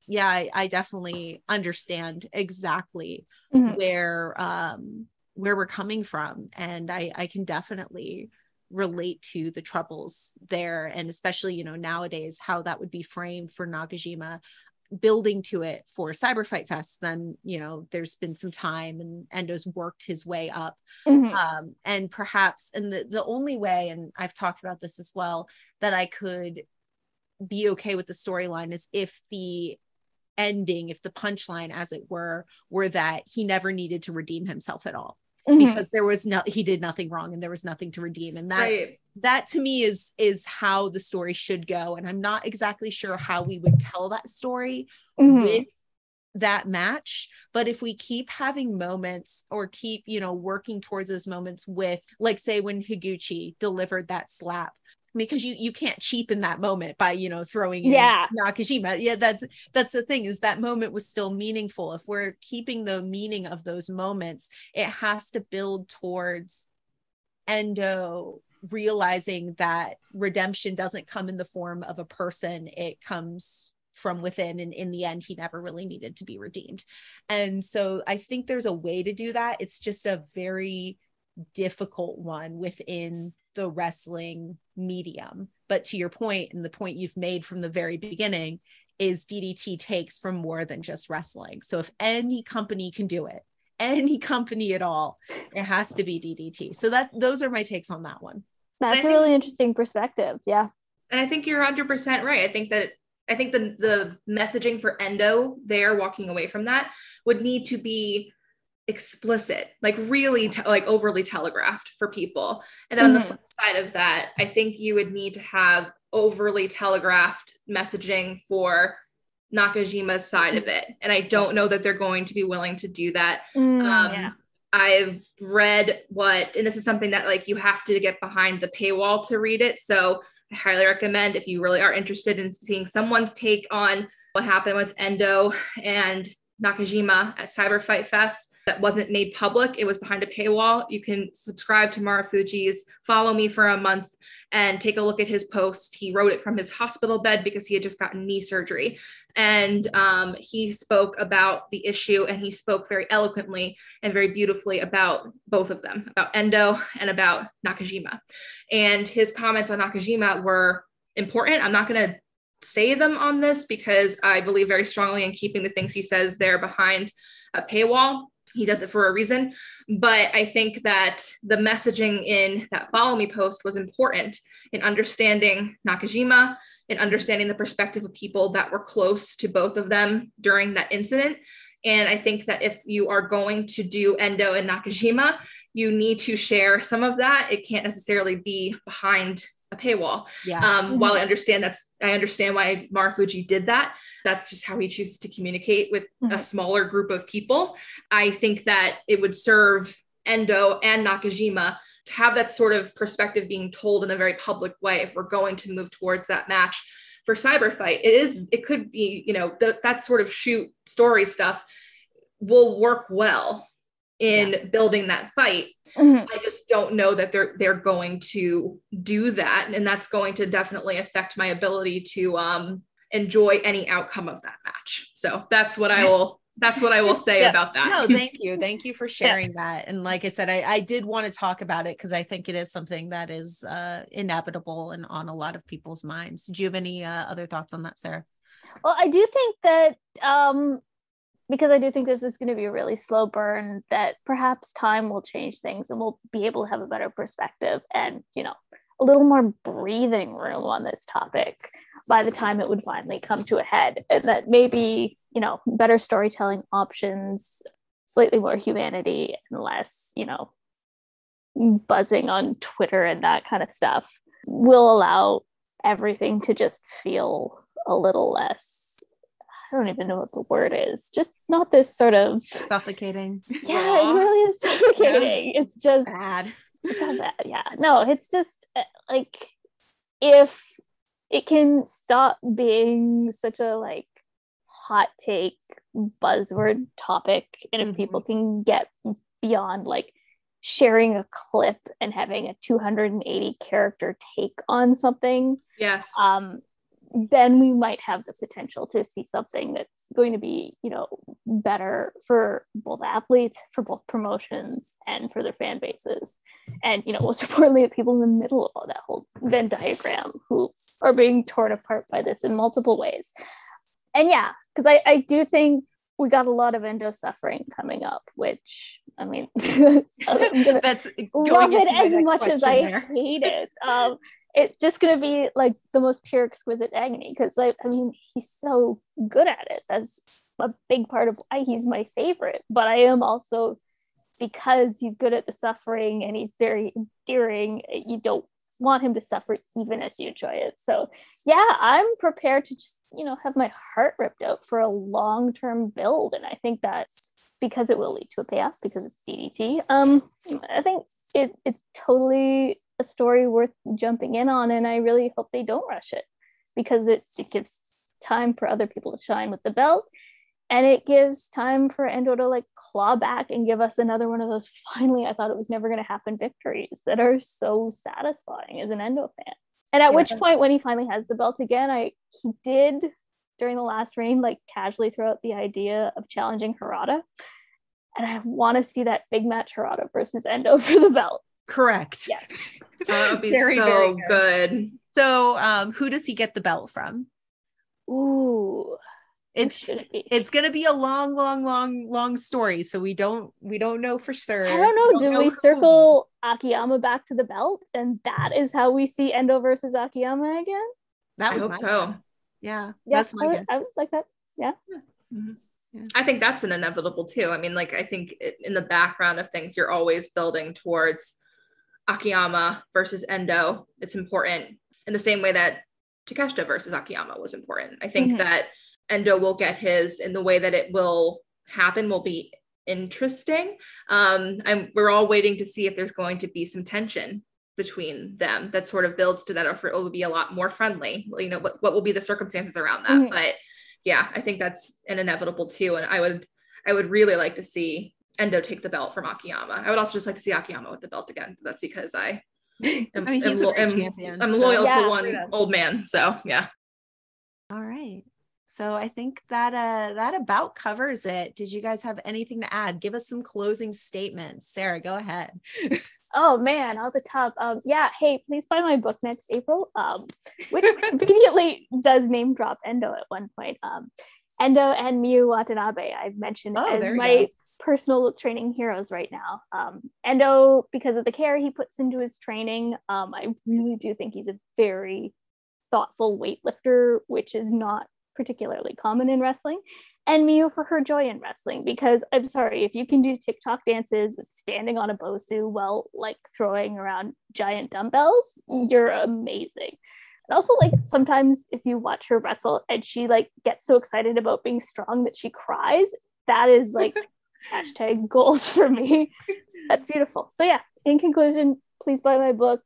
yeah, I, I definitely understand exactly mm-hmm. where um where we're coming from. And I I can definitely relate to the troubles there and especially you know nowadays how that would be framed for Nakajima building to it for Cyber Fight Fest then you know there's been some time and Endo's worked his way up mm-hmm. um, and perhaps and the the only way and I've talked about this as well that I could be okay with the storyline is if the ending if the punchline as it were were that he never needed to redeem himself at all mm-hmm. because there was no he did nothing wrong and there was nothing to redeem and that right. that to me is is how the story should go and i'm not exactly sure how we would tell that story mm-hmm. with that match but if we keep having moments or keep you know working towards those moments with like say when higuchi delivered that slap because you you can't cheapen that moment by you know throwing
yeah
Nakajima. Yeah, that's that's the thing is that moment was still meaningful. If we're keeping the meaning of those moments, it has to build towards Endo realizing that redemption doesn't come in the form of a person; it comes from within and in the end he never really needed to be redeemed and so i think there's a way to do that it's just a very difficult one within the wrestling medium. But to your point, and the point you've made from the very beginning, is DDT takes from more than just wrestling. So if any company can do it, any company at all, it has to be DDT. So that those are my takes on that one.
That's a really interesting perspective. Yeah.
And I think you're 100% right. I think that I think the the messaging for endo there walking away from that would need to be explicit, like really te- like overly telegraphed for people. And then mm-hmm. on the mm-hmm. flip side of that, I think you would need to have overly telegraphed messaging for Nakajima's side of it. And I don't know that they're going to be willing to do that. Mm, um, yeah. I've read what, and this is something that like you have to get behind the paywall to read it. So I highly recommend if you really are interested in seeing someone's take on what happened with Endo and Nakajima at Cyber Fight Fest that wasn't made public. It was behind a paywall. You can subscribe to Marufuji's, follow me for a month, and take a look at his post. He wrote it from his hospital bed because he had just gotten knee surgery. And um, he spoke about the issue and he spoke very eloquently and very beautifully about both of them, about Endo and about Nakajima. And his comments on Nakajima were important. I'm not going to say them on this because I believe very strongly in keeping the things he says there behind a paywall he does it for a reason. But I think that the messaging in that follow me post was important in understanding Nakajima, in understanding the perspective of people that were close to both of them during that incident. And I think that if you are going to do Endo and Nakajima, you need to share some of that. It can't necessarily be behind a paywall. Yeah. Um, mm-hmm. While I understand that's, I understand why Marufuji did that. That's just how he chooses to communicate with mm-hmm. a smaller group of people. I think that it would serve Endo and Nakajima to have that sort of perspective being told in a very public way if we're going to move towards that match for cyber fight it is it could be you know the, that sort of shoot story stuff will work well in yeah. building that fight. Mm-hmm. I just don't know that they're they're going to do that, and that's going to definitely affect my ability to um, enjoy any outcome of that match. So that's what I will. That's what I will say yeah. about that.
No, thank you. Thank you for sharing yes. that. And like I said, I, I did want to talk about it because I think it is something that is uh, inevitable and on a lot of people's minds. Do you have any uh, other thoughts on that, Sarah?
Well, I do think that um, because I do think this is going to be a really slow burn that perhaps time will change things and we'll be able to have a better perspective and, you know, a little more breathing room on this topic by the time it would finally come to a head. And that maybe, you know, better storytelling options, slightly more humanity and less, you know, buzzing on Twitter and that kind of stuff will allow everything to just feel a little less I don't even know what the word is. Just not this sort of
suffocating.
Yeah, it really is suffocating. Yeah. It's just
bad.
It's all bad. Yeah. No, it's just uh, like if it can stop being such a like hot take buzzword topic and if mm-hmm. people can get beyond like sharing a clip and having a 280 character take on something
yes
um then we might have the potential to see something that's going to be, you know, better for both athletes, for both promotions, and for their fan bases. And, you know, most importantly, the people in the middle of all that whole Venn diagram who are being torn apart by this in multiple ways. And yeah, because I, I do think we got a lot of endo suffering coming up, which I mean,
that's
love it as much as I there. hate it. Um, it's just to be like the most pure exquisite agony because I, I mean he's so good at it. That's a big part of why he's my favorite. But i am also because he's good at the suffering and he's very endearing you don't want him to suffer even as you enjoy it. So yeah i'm prepared to just you know have my heart ripped out for a long-term build. And i think that's because it will lead to a payoff because it's DDT. Um, I think it, it's totally a story worth jumping in on and i really hope they don't rush it because it, it gives time for other people to shine with the belt and it gives time for endo to like claw back and give us another one of those finally i thought it was never going to happen victories that are so satisfying as an endo fan and at yeah. which point when he finally has the belt again i he did during the last reign like casually throw out the idea of challenging harada and I want to see that big match Harada versus Endo for the belt.
Correct.
Yes.
that would be very, so very good. good.
So, um, who does he get the belt from?
Ooh,
it's it it's gonna be a long, long, long, long story. So we don't we don't know for sure.
I don't know. Do we circle Akiyama back to the belt, and that is how we see Endo versus Akiyama again?
That was I hope so.
Guess. Yeah, yeah, that's my
I
would, guess.
I would like that. Yeah.
yeah. Mm-hmm. Yeah. I think that's an inevitable too. I mean, like I think in the background of things, you're always building towards Akiyama versus Endo. It's important in the same way that Takeshita versus Akiyama was important. I think mm-hmm. that Endo will get his in the way that it will happen will be interesting. Um, I'm, we're all waiting to see if there's going to be some tension between them that sort of builds to that or it will be a lot more friendly. You know, what, what will be the circumstances around that? Mm-hmm. But yeah, I think that's an inevitable too. And I would I would really like to see Endo take the belt from Akiyama. I would also just like to see Akiyama with the belt again. That's because I am, I mean, am, a am, champion. I'm so. loyal yeah. to one old man. So yeah.
All right. So I think that uh that about covers it. Did you guys have anything to add? Give us some closing statements. Sarah, go ahead.
oh man, all the top. Um yeah, hey, please buy my book next April. Um which conveniently does name drop Endo at one point. Um Endo and Miyu Watanabe I've mentioned oh, as my go. Personal training heroes right now. Um Endo, because of the care he puts into his training, um, I really do think he's a very thoughtful weightlifter, which is not particularly common in wrestling, and Miyu for her joy in wrestling. Because I'm sorry, if you can do TikTok dances standing on a Bosu while like throwing around giant dumbbells, you're amazing. And also, like sometimes if you watch her wrestle and she like gets so excited about being strong that she cries, that is like hashtag goals for me. That's beautiful. So yeah, in conclusion, please buy my book,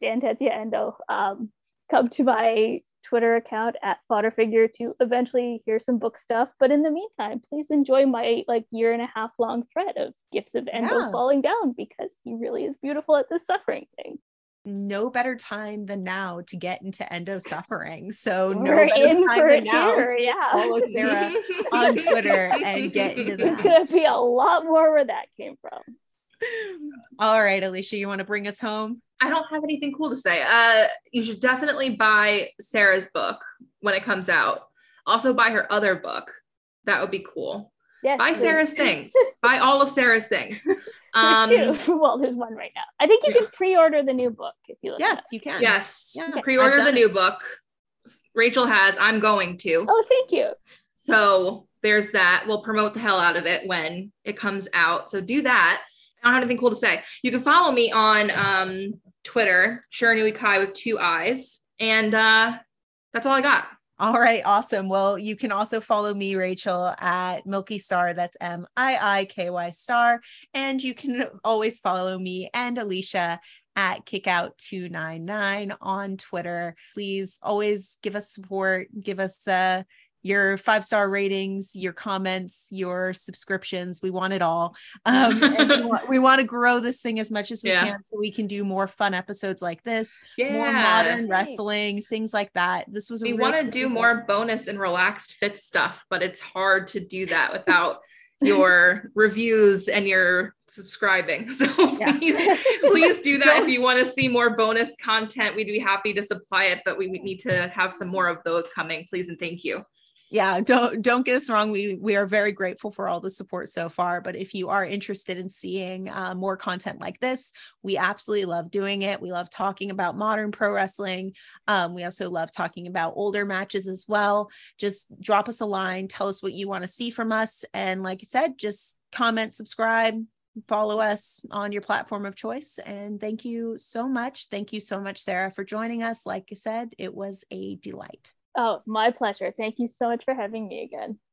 Dan Tetsuya Endo. Um, come to my Twitter account at fodder figure to eventually hear some book stuff. But in the meantime, please enjoy my like year and a half long thread of gifts of Endo yeah. falling down because he really is beautiful at this suffering thing.
No better time than now to get into endo suffering. So no We're better time than now to yeah. follow Sarah on Twitter and get into
that. There's gonna be a lot more where that came from.
All right, Alicia, you want to bring us home?
I don't have anything cool to say. Uh, you should definitely buy Sarah's book when it comes out. Also, buy her other book. That would be cool. Yes, buy please. Sarah's things. buy all of Sarah's things.
Um, there's two. Well, there's one right now. I think you yeah. can pre-order the new book if you.
Yes, you can.
Yes, yeah. pre-order the new book. Rachel has. I'm going to.
Oh, thank you.
So there's that. We'll promote the hell out of it when it comes out. So do that. I don't have anything cool to say. You can follow me on um, Twitter, Shiranui Kai with two eyes. And uh, that's all I got.
All right, awesome. Well, you can also follow me, Rachel, at Milky Star. That's M I I K Y Star. And you can always follow me and Alicia at kickout299 on Twitter. Please always give us support, give us uh, your five star ratings, your comments, your subscriptions. We want it all. Um, we, want, we, want, to grow this thing as much as we yeah. can so we can do more fun episodes like this, yeah. more modern wrestling, things like that. This was
we want to do more bonus and relaxed fit stuff, but it's hard to do that without. your reviews and your subscribing. So yeah. please, please do that if you want to see more bonus content. We'd be happy to supply it, but we need to have some more of those coming. Please and thank you
yeah don't don't get us wrong we we are very grateful for all the support so far but if you are interested in seeing uh, more content like this we absolutely love doing it we love talking about modern pro wrestling um, we also love talking about older matches as well just drop us a line tell us what you want to see from us and like i said just comment subscribe follow us on your platform of choice. And thank you so much. Thank you so much, Sarah, for joining us. Like I said, it was a delight.
Oh, my pleasure. Thank you so much for having me again.